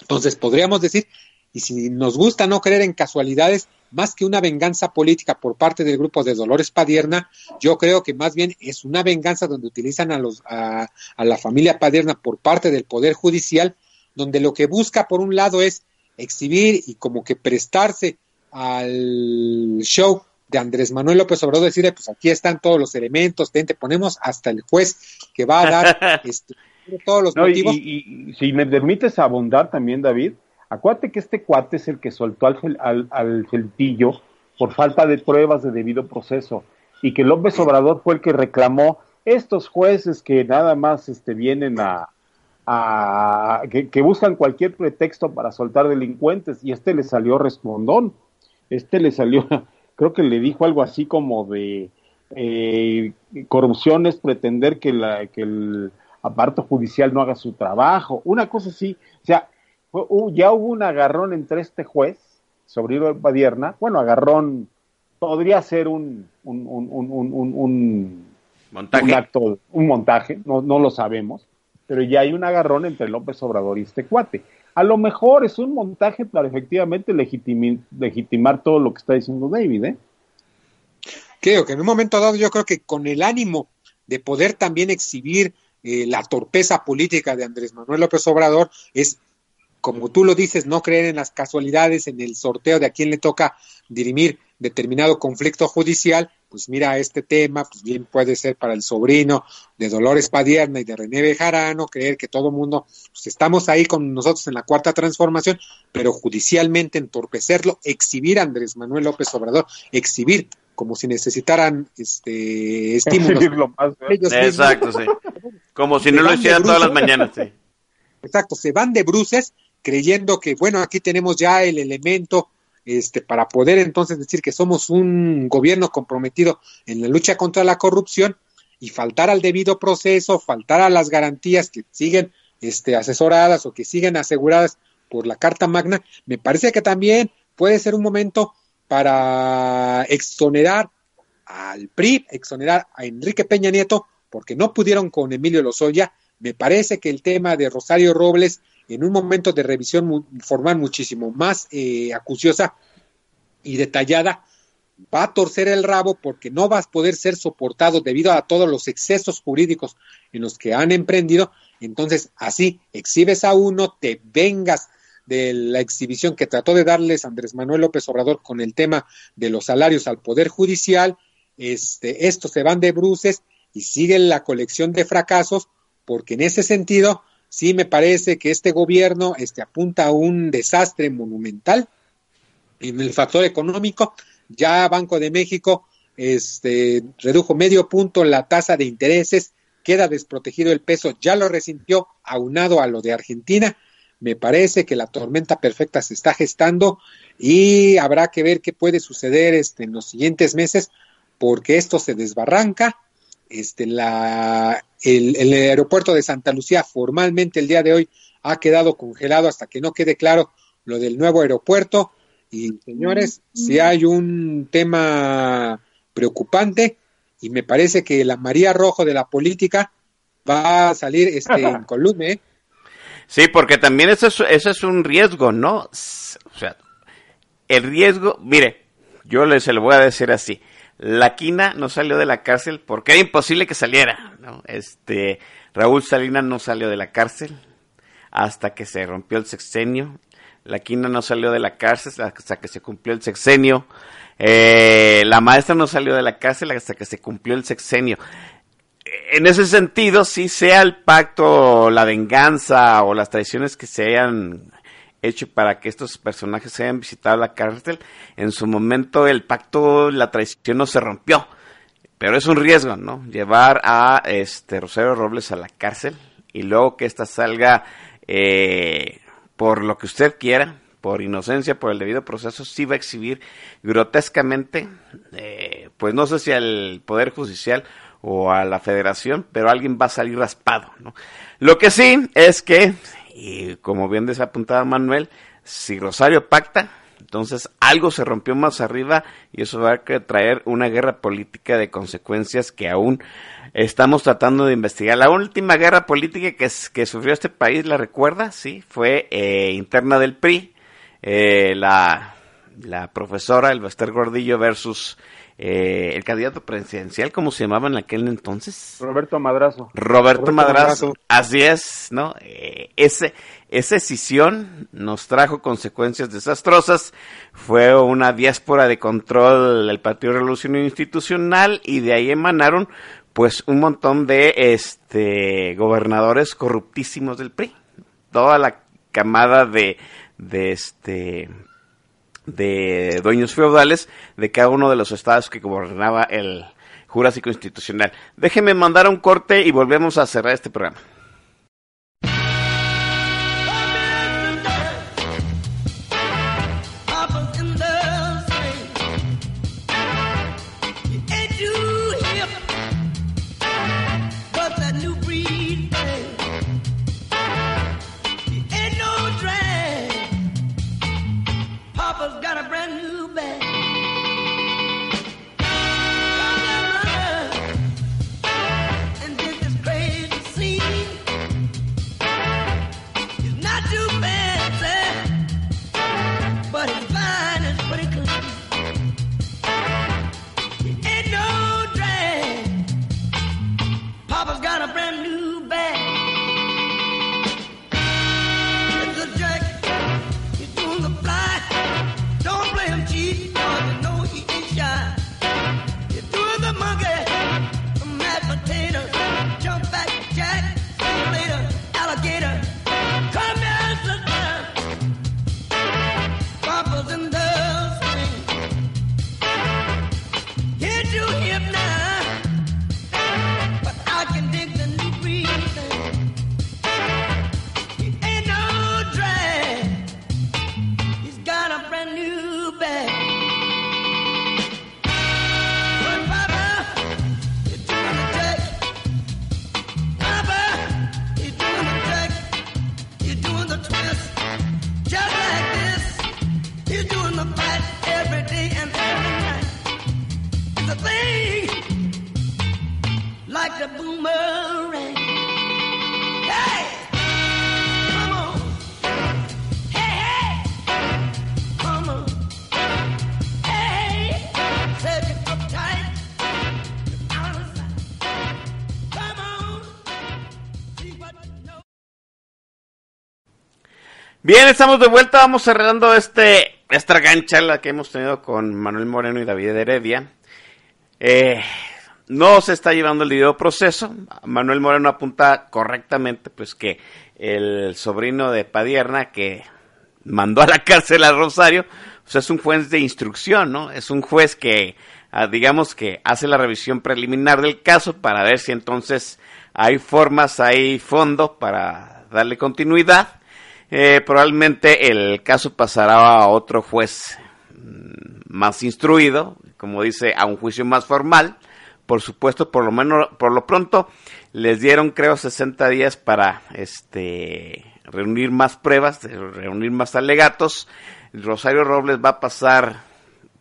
Entonces, podríamos decir, y si nos gusta no creer en casualidades, más que una venganza política por parte del grupo de Dolores Padierna, yo creo que más bien es una venganza donde utilizan a, los, a, a la familia Padierna por parte del Poder Judicial donde lo que busca por un lado es exhibir y como que prestarse al show de Andrés Manuel López Obrador, decir, pues aquí están todos los elementos, te ponemos hasta el juez que va a dar este, todos los motivos. Y, si me permites abundar también, David, acuérdate que este cuate es el que soltó al, al, al feltillo por falta de pruebas de debido proceso y que López Obrador fue el que reclamó estos jueces que nada más este, vienen a, a que, buscan cualquier pretexto para soltar delincuentes y este le salió respondón, este le salió, creo que le dijo algo así como de eh, corrupción es pretender que, la, que el aparato judicial no haga su trabajo, una cosa así, o sea, ya hubo un agarrón entre este juez, Sobrino Padierna, bueno, agarrón podría ser un, un, un, un montaje. Un acto, un montaje, no, no lo sabemos, pero ya hay un agarrón entre López Obrador y este cuate. A lo mejor es un montaje para efectivamente legitimar todo lo que está diciendo David, ¿eh? Creo que en un momento dado yo creo que con el ánimo de poder también exhibir eh, la torpeza política de Andrés Manuel López Obrador es como tú lo dices, no creer en las casualidades, en el sorteo de a quién le toca dirimir determinado conflicto judicial, pues mira este tema, pues bien puede ser para el sobrino de Dolores Padierna y de René Bejarano, creer que todo mundo, pues estamos ahí con nosotros en la cuarta transformación, pero judicialmente entorpecerlo, exhibir a Andrés Manuel López Obrador, exhibir como si necesitaran este estímulos. Exacto, sí. Como si no lo hicieran todas las mañanas, sí. Exacto, se van de bruces creyendo que, bueno, aquí tenemos ya el elemento este, para poder entonces decir que somos un gobierno comprometido en la lucha contra la corrupción y faltar al debido proceso, faltar a las garantías que siguen este, asesoradas o que siguen aseguradas por la Carta Magna, me parece que también puede ser un momento para exonerar al PRI, exonerar a Enrique Peña Nieto, porque no pudieron con Emilio Lozoya. Me parece que el tema de Rosario Robles en un momento de revisión formal muchísimo más eh, acuciosa y detallada, va a torcer el rabo porque no va a poder ser soportado debido a todos los excesos jurídicos en los que han emprendido. Entonces, así, exhibes a uno, te vengas de la exhibición que trató de darles Andrés Manuel López Obrador con el tema de los salarios al Poder Judicial, este, estos se van de bruces y siguen la colección de fracasos, porque en ese sentido sí me parece que este gobierno este, apunta a un desastre monumental en el factor económico. Ya Banco de México este, redujo medio punto la tasa de intereses, queda desprotegido el peso, ya lo resintió aunado a lo de Argentina. Me parece que la tormenta perfecta se está gestando y habrá que ver qué puede suceder este, en los siguientes meses porque esto se desbarranca este, la, el, el, aeropuerto de Santa Lucía formalmente el día de hoy ha quedado congelado hasta que no quede claro lo del nuevo aeropuerto. Y señores, si hay un tema preocupante y me parece que la María Rojo de la política va a salir este, en columna. ¿eh? Sí, porque también eso es, eso es un riesgo, ¿no? O sea, el riesgo, mire, yo les se lo voy a decir así la Quina no salió de la cárcel porque era imposible que saliera. ¿no? Este, Raúl Salinas no salió de la cárcel hasta que se rompió el sexenio. La Quina no salió de la cárcel hasta que se cumplió el sexenio. Eh, la maestra no salió de la cárcel hasta que se cumplió el sexenio. En ese sentido, si sea el pacto, la venganza o las traiciones que se hayan hecho para que estos personajes hayan visitado la cárcel. En su momento el pacto, la traición no se rompió, pero es un riesgo, ¿no? Llevar a este Rosario Robles a la cárcel y luego que ésta salga eh, por lo que usted quiera, por inocencia, por el debido proceso, sí va a exhibir grotescamente, eh, pues no sé si al Poder Judicial o a la Federación, pero alguien va a salir raspado, ¿no? Lo que sí es que y como bien desapuntaba Manuel, si Rosario pacta, entonces algo se rompió más arriba y eso va a traer una guerra política de consecuencias que aún estamos tratando de investigar. La última guerra política que, que sufrió este país, ¿la recuerda? Sí, fue eh, interna del PRI. Eh, la, la profesora el Bester Gordillo versus eh, el candidato presidencial, ¿cómo se llamaba en aquel entonces? Roberto Madrazo. Roberto, Roberto Madrazo. Madrazo. Así es, ¿no? Eh, ese, esa decisión nos trajo consecuencias desastrosas. Fue una diáspora de control del Partido Revolucionario Institucional y de ahí emanaron pues un montón de este gobernadores corruptísimos del PRI. Toda la camada de, de este de dueños feudales de cada uno de los estados que gobernaba el Jurásico Institucional. Déjenme mandar un corte y volvemos a cerrar este programa. Bien, estamos de vuelta, vamos cerrando este, esta gran charla que hemos tenido con Manuel Moreno y David Heredia. Eh, no se está llevando el debido proceso. Manuel Moreno apunta correctamente, pues que el sobrino de Padierna que mandó a la cárcel a Rosario, pues es un juez de instrucción, ¿no? Es un juez que, ah, digamos que hace la revisión preliminar del caso para ver si entonces hay formas, hay fondo para darle continuidad. Eh, probablemente el caso pasará a otro juez mm, más instruido, como dice, a un juicio más formal. Por supuesto, por lo menos, por lo pronto, les dieron, creo, 60 días para este reunir más pruebas, reunir más alegatos. Rosario Robles va a pasar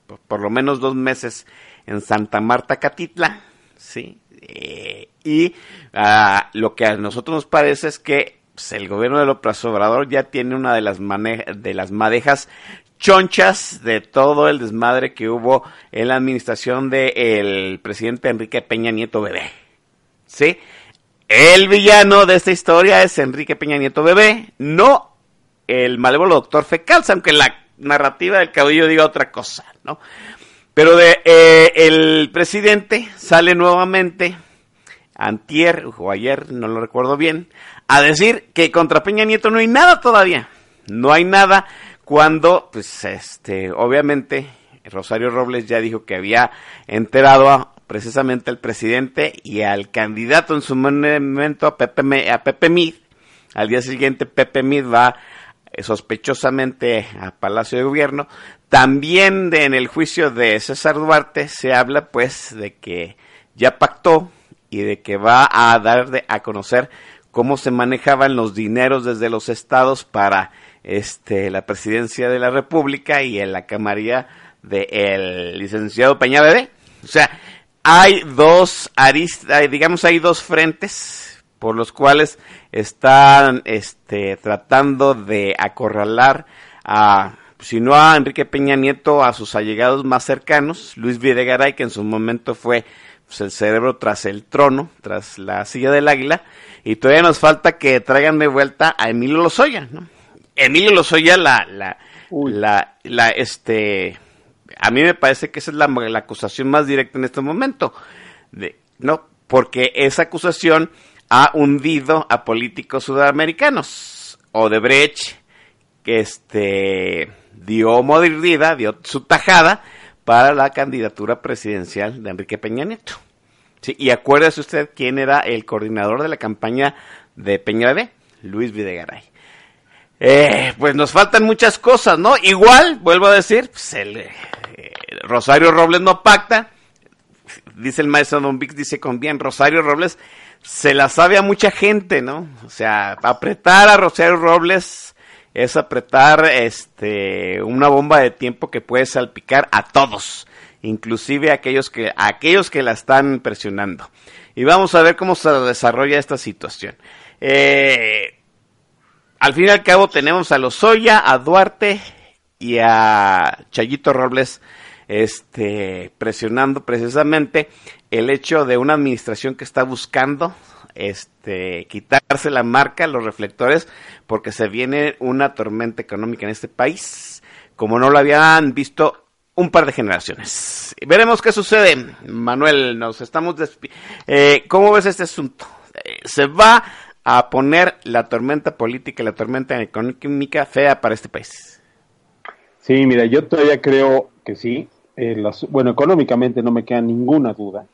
por, por lo menos dos meses en Santa Marta, Catitla, ¿sí? Eh, y ah, lo que a nosotros nos parece es que pues, el gobierno de López Obrador ya tiene una de las, de las madejas chonchas de todo el desmadre que hubo en la administración del presidente Enrique Peña Nieto Bebé. ¿Sí? El villano de esta historia es Enrique Peña Nieto Bebé, no el malévolo doctor Fecalza, aunque la narrativa del cabello diga otra cosa, ¿no? Pero de eh, el presidente sale nuevamente antier o ayer, no lo recuerdo bien, a decir que contra Peña Nieto no hay nada todavía. No hay nada cuando, pues, este, obviamente, Rosario Robles ya dijo que había enterado a, precisamente al presidente y al candidato en su momento, a Pepe, a Pepe Mid. Al día siguiente, Pepe Mid va eh, sospechosamente a Palacio de Gobierno. También de- en el juicio de César Duarte se habla, pues, de que ya pactó y de que va a dar de- a conocer cómo se manejaban los dineros desde los estados para este la presidencia de la República y en la camarilla del licenciado Peña Bebé. O sea, hay dos aristas, digamos, hay dos frentes por los cuales están este, tratando de acorralar a sino a Enrique Peña Nieto, a sus allegados más cercanos, Luis Videgaray, que en su momento fue pues, el cerebro tras el trono, tras la silla del águila, y todavía nos falta que traigan de vuelta a Emilio Lozoya, ¿no? Emilio Lozoya, la, la, la, la, este, a mí me parece que esa es la, la acusación más directa en este momento, de, ¿no? Porque esa acusación ha hundido a políticos sudamericanos. Odebrecht, que este, dio mordida, dio su tajada para la candidatura presidencial de Enrique Peña Nieto. Sí, y acuérdese usted quién era el coordinador de la campaña de Peña Bebé, Luis Videgaray. Eh, pues nos faltan muchas cosas, ¿no? Igual, vuelvo a decir, pues el, eh, Rosario Robles no pacta, dice el maestro Don Vix, dice con bien, Rosario Robles se la sabe a mucha gente, ¿no? O sea, apretar a Rosario Robles es apretar este una bomba de tiempo que puede salpicar a todos, inclusive a aquellos que aquellos que la están presionando. Y vamos a ver cómo se desarrolla esta situación. Eh, al fin y al cabo tenemos a Lozoya, a Duarte y a Chayito Robles este, presionando precisamente el hecho de una administración que está buscando este, quitarse la marca, los reflectores, porque se viene una tormenta económica en este país, como no lo habían visto un par de generaciones. Veremos qué sucede. Manuel, nos estamos eh, ¿Cómo ves este asunto? Eh, ¿Se va a poner la tormenta política y la tormenta económica fea para este país? Sí, mira, yo todavía creo que sí. Bueno, económicamente no me queda ninguna duda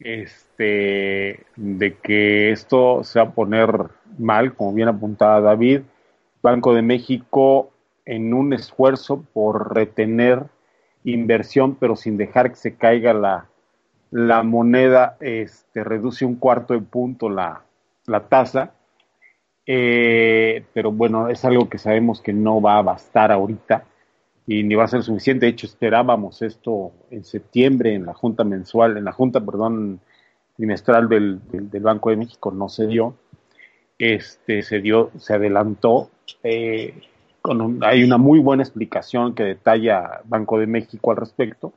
este, de que esto se va a poner mal, como bien apuntaba David. Banco de México en un esfuerzo por retener inversión, pero sin dejar que se caiga la, la moneda, este, reduce un cuarto de punto la, la tasa. Eh, pero bueno, es algo que sabemos que no va a bastar ahorita y ni va a ser suficiente. De hecho, esperábamos esto en septiembre en la junta mensual, en la junta, perdón, trimestral del, del, Banco de México, no se dio. Este se dio, se adelantó. eh, con un- hay una muy buena explicación que detalla Banco de México al respecto.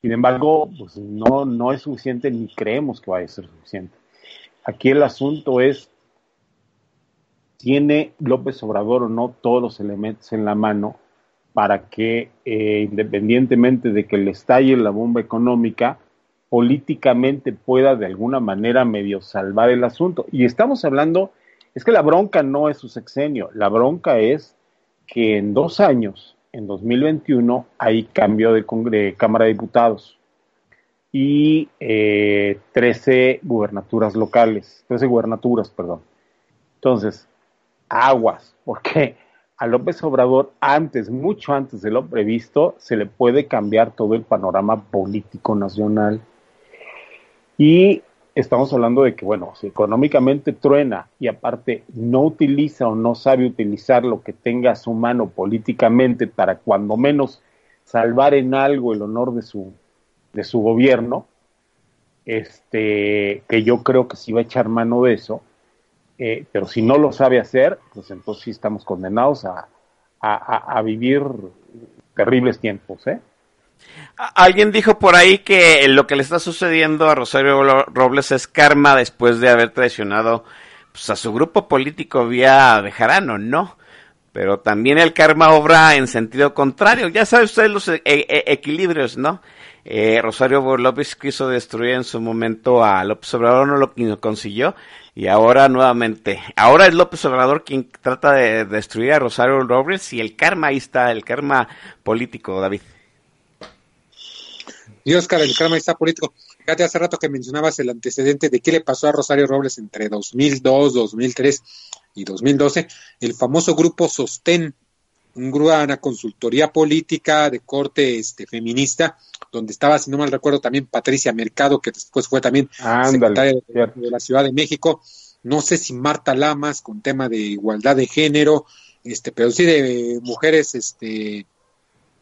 Sin embargo, pues no, no es suficiente ni creemos que vaya a ser suficiente. Aquí el asunto es, ¿tiene López Obrador o no todos los elementos en la mano para que, eh, independientemente de que le estalle la bomba económica, políticamente pueda de alguna manera medio salvar el asunto? Y estamos hablando, es que la bronca no es su sexenio, la bronca es que en dos años, en 2021, hay cambio de, Cámara de Diputados y eh, 13 gubernaturas locales, 13 gubernaturas, perdón. Entonces, aguas, porque a López Obrador antes, mucho antes de lo previsto, se le puede cambiar todo el panorama político nacional. Y estamos hablando de que, bueno, si económicamente truena y aparte no utiliza o no sabe utilizar lo que tenga a su mano políticamente para cuando menos salvar en algo el honor de su, de su gobierno, este, que yo creo que sí va a echar mano de eso, eh, pero si no lo sabe hacer, pues entonces sí estamos condenados a, a, vivir terribles tiempos, ¿eh? Alguien dijo por ahí que lo que le está sucediendo a Rosario Robles es karma después de haber traicionado pues, a su grupo político vía Bejarano, ¿no? Pero también el karma obra en sentido contrario. Ya sabe usted los e- e- equilibrios, ¿no? Eh, Rosario López quiso destruir en su momento a López Obrador, no lo consiguió. Y ahora nuevamente, ahora es López Obrador quien trata de destruir a Rosario Robles y el karma ahí está, el karma político, David. Y Oscar, el karma está político. Fíjate, hace rato que mencionabas el antecedente de qué le pasó a Rosario Robles entre 2002, 2003 y 2012. El famoso grupo Sostén, una consultoría política de corte este, feminista, donde estaba, si no mal recuerdo, también Patricia Mercado, que después fue también Ándale, secretaria de, la Ciudad de México. No sé si Marta Lamas, con tema de igualdad de género, este, pero sí de mujeres este,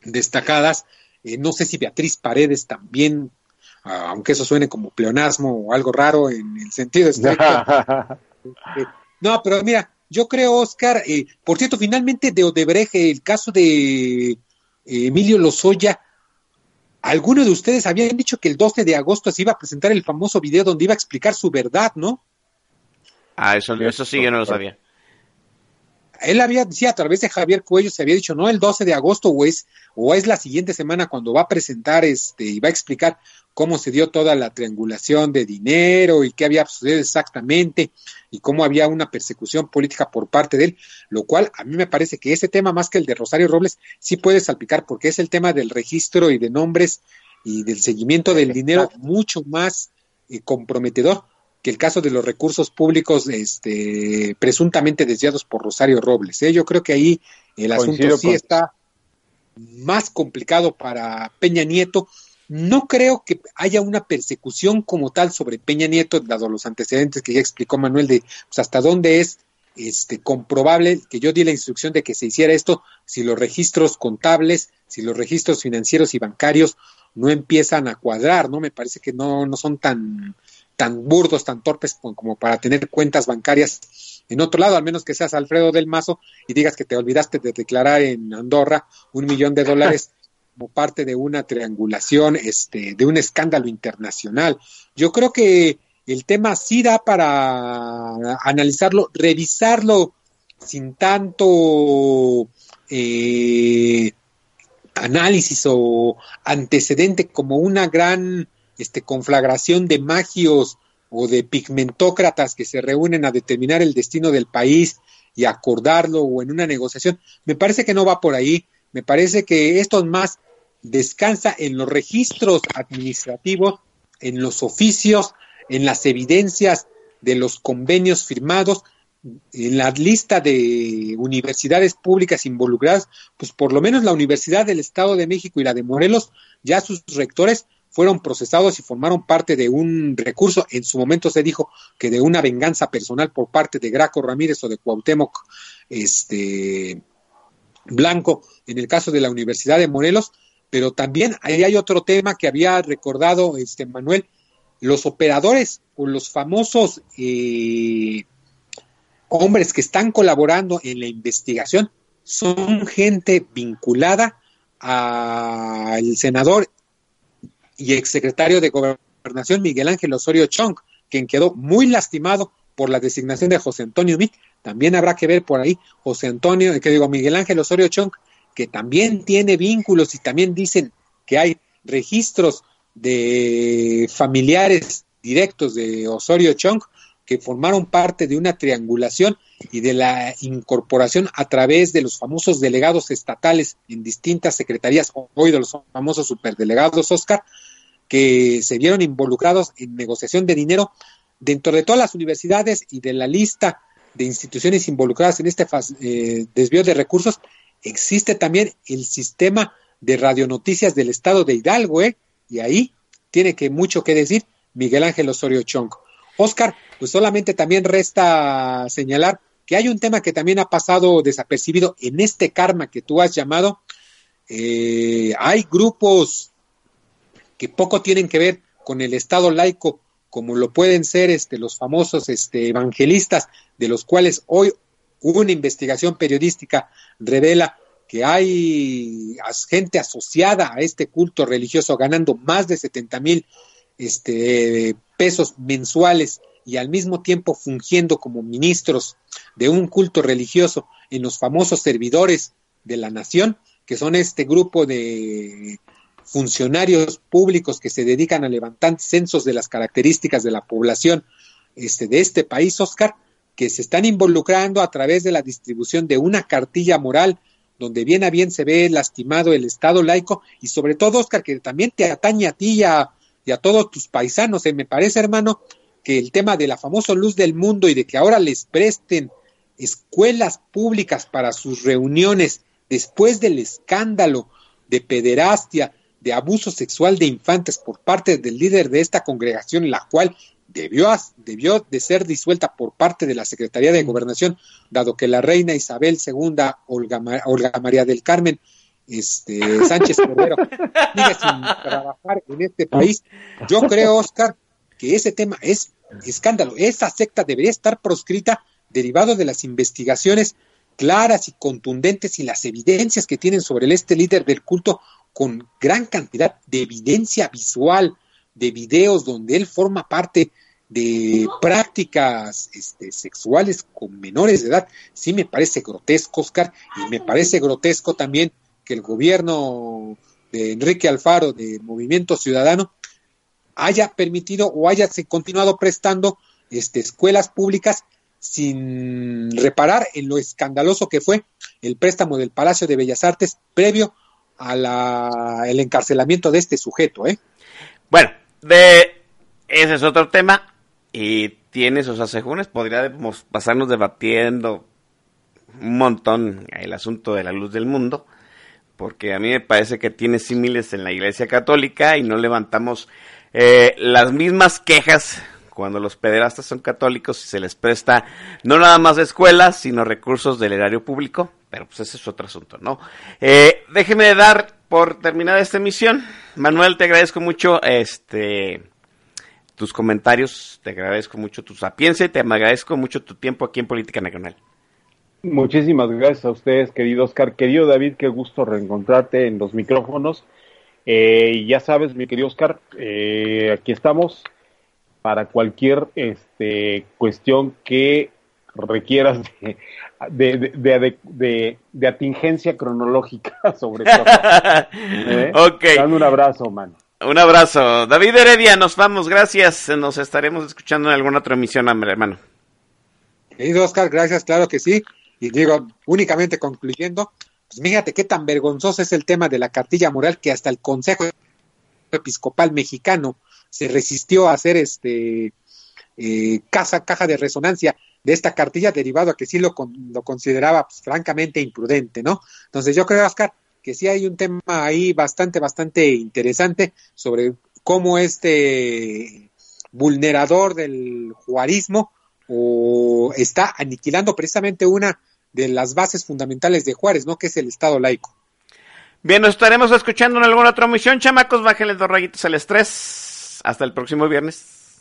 destacadas. Eh, no sé si Beatriz Paredes también, ah, aunque eso suene como pleonasmo o algo raro en el sentido estricto. Eh, no, pero mira, Yo creo, Oscar, eh, por cierto, finalmente de Odebrecht, el caso de eh, Emilio Lozoya, algunos de ustedes habían dicho que el 12 de agosto se iba a presentar el famoso video donde iba a explicar su verdad, ¿no? Ah, eso, eso sí, yo no lo sabía. Él había, sí, a través de Javier Cuello se había dicho, no, el 12 de agosto o es, o es la siguiente semana cuando va a presentar este y va a explicar cómo se dio toda la triangulación de dinero y qué había sucedido exactamente y cómo había una persecución política por parte de él, lo cual a mí me parece que ese tema más que el de Rosario Robles sí puede salpicar porque es el tema del registro y de nombres y del seguimiento del dinero mucho más eh, comprometedor que el caso de los recursos públicos este, presuntamente desviados por Rosario Robles. ¿eh? Yo creo que ahí el asunto Coincido sí con- está más complicado para Peña Nieto. No creo que haya una persecución como tal sobre Peña Nieto, dado los antecedentes que ya explicó Manuel, de pues, hasta dónde es este, comprobable que yo di la instrucción de que se hiciera esto si los registros contables, si los registros financieros y bancarios no empiezan a cuadrar, ¿no? Me parece que no, no son tan, tan burdos, tan torpes como, para tener cuentas bancarias en otro lado, al menos que seas Alfredo del Mazo y digas que te olvidaste de declarar en Andorra un millón de dólares como parte de una triangulación, este, de un escándalo internacional. Yo creo que el tema sí da para analizarlo, revisarlo sin tanto eh, análisis o antecedente como una gran este, conflagración de magios o de pigmentócratas que se reúnen a determinar el destino del país y acordarlo o en una negociación. Me parece que no va por ahí. Me parece que esto más descansa en los registros administrativos, en los oficios, en las evidencias de los convenios firmados, en la lista de universidades públicas involucradas, pues por lo menos la Universidad del Estado de México y la de Morelos, ya sus rectores fueron procesados y formaron parte de un recurso. En su momento se dijo que de una venganza personal por parte de Graco Ramírez o de Cuauhtémoc este, Blanco, en el caso de la Universidad de Morelos, pero también ahí hay otro tema que había recordado este Manuel, los operadores o los famosos eh, hombres que están colaborando en la investigación son gente vinculada al senador y exsecretario de Gobernación Miguel Ángel Osorio Chong, quien quedó muy lastimado por la designación de José Antonio Mit. También habrá que ver por ahí José Antonio, que digo Miguel Ángel Osorio Chong, que también tiene vínculos y también dicen que hay registros de familiares directos de Osorio Chong que formaron parte de una triangulación y de la incorporación a través de los famosos delegados estatales en distintas secretarías, hoy de los famosos superdelegados Oscar, que se vieron involucrados en negociación de dinero dentro de todas las universidades y de la lista de instituciones involucradas en este eh, desvío de recursos, existe también el sistema de radionoticias del estado de Hidalgo, ¿eh? y ahí tiene que mucho que decir Miguel Ángel Osorio Chong. Oscar, pues solamente también resta señalar que hay un tema que también ha pasado desapercibido en este karma que tú has llamado. Eh, hay grupos que poco tienen que ver con el Estado laico, como lo pueden ser este, los famosos este, evangelistas, de los cuales hoy una investigación periodística revela que hay gente asociada a este culto religioso ganando más de 70 mil este, pesos mensuales y al mismo tiempo fungiendo como ministros de un culto religioso en los famosos servidores de la nación, que son este grupo de funcionarios públicos que se dedican a levantar censos de las características de la población este, de este país, Oscar, que se están involucrando a través de la distribución de una cartilla moral donde bien a bien se ve lastimado el Estado laico y sobre todo, Oscar, que también te atañe a ti y a, todos tus paisanos. ¿eh? Me parece, hermano, que el tema de la famosa luz del mundo y de que ahora les presten escuelas públicas para sus reuniones después del escándalo de pederastia, de abuso sexual de infantes por parte del líder de esta congregación, la cual debió, debió de ser disuelta por parte de la Secretaría de Gobernación, dado que la reina Isabel II, Olga, Olga María del Carmen, este, Sánchez Cordero, sigue sin trabajar en este país. Yo creo, Oscar, que ese tema es escándalo. Esa secta debería estar proscrita derivado de las investigaciones claras y contundentes y las evidencias que tienen sobre este líder del culto con gran cantidad de evidencia visual, de videos donde él forma parte de prácticas este, sexuales con menores de edad, sí me parece grotesco, Oscar, y me parece grotesco también que el gobierno de Enrique Alfaro, del Movimiento Ciudadano, haya permitido o haya continuado prestando este, escuelas públicas sin reparar en lo escandaloso que fue el préstamo del Palacio de Bellas Artes previo al encarcelamiento de este sujeto. ¿eh? Bueno, de ese es otro tema y tiene sus asegúnes. Podríamos pasarnos debatiendo un montón el asunto de la luz del mundo, porque a mí me parece que tiene símiles en la Iglesia Católica y no levantamos eh, las mismas quejas cuando los pederastas son católicos y se les presta no nada más escuelas, sino recursos del erario público, pero pues ese es otro asunto, ¿no? Eh, déjeme dar por terminada esta emisión. Manuel, te agradezco mucho este tus comentarios, te agradezco mucho tu sapiencia y te agradezco mucho tu tiempo aquí en Política Nacional. Muchísimas gracias a ustedes, querido Oscar. Querido David, qué gusto reencontrarte en los micrófonos. Eh, ya sabes, mi querido Oscar, eh, aquí estamos para cualquier este, cuestión que requieras de, de, de, atingencia cronológica sobre todo. ¿Eh? Ok. Dame un abrazo, mano. Un abrazo. David Heredia, nos vamos, gracias. Nos estaremos escuchando en alguna otra emisión, hermano. Querido Oscar, gracias, claro que sí. Y digo, únicamente concluyendo, pues fíjate qué tan vergonzoso es el tema de la cartilla moral que hasta el Consejo Episcopal Mexicano se resistió a hacer este eh, casa, caja de resonancia de esta cartilla derivado a que sí lo, lo consideraba pues, francamente imprudente, ¿no? Entonces yo creo, Oscar, que sí hay un tema ahí bastante, bastante interesante sobre cómo este vulnerador del juarismo o está aniquilando precisamente una de las bases fundamentales de Juárez, ¿no? Que es el Estado laico. Bien, nos estaremos escuchando en alguna otra misión, chamacos. Bájenles dos rayitos al estrés. Hasta el próximo viernes.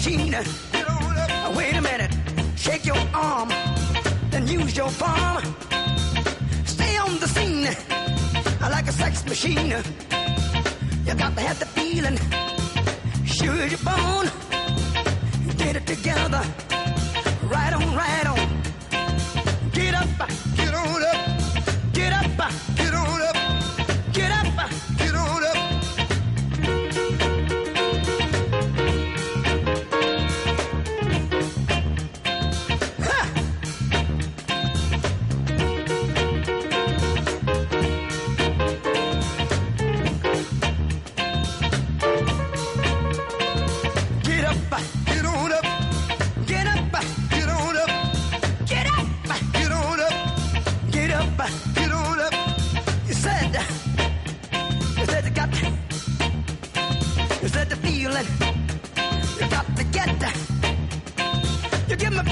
Machine. Wait a minute. Shake your arm. Then use your palm. Stay on the scene. Like a sex machine. You got to have the feeling. Sure you're born. Get it together. Right on, right on. Get up, get on up. Get up,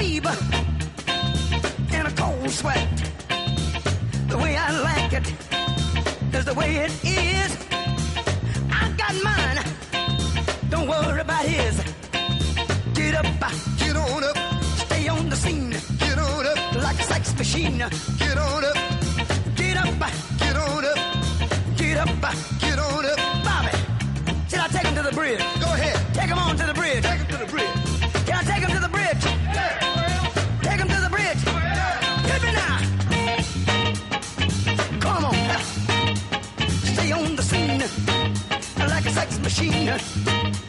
fever and a cold sweat. The way I like it is the way it is. I got mine. Don't worry about his. Get up, get on up, stay on the scene. Get on up, like a sex machine. Get on up, get up, get on up, get up, get on up. Bobby, should I take him to the bridge? Like a sex machine.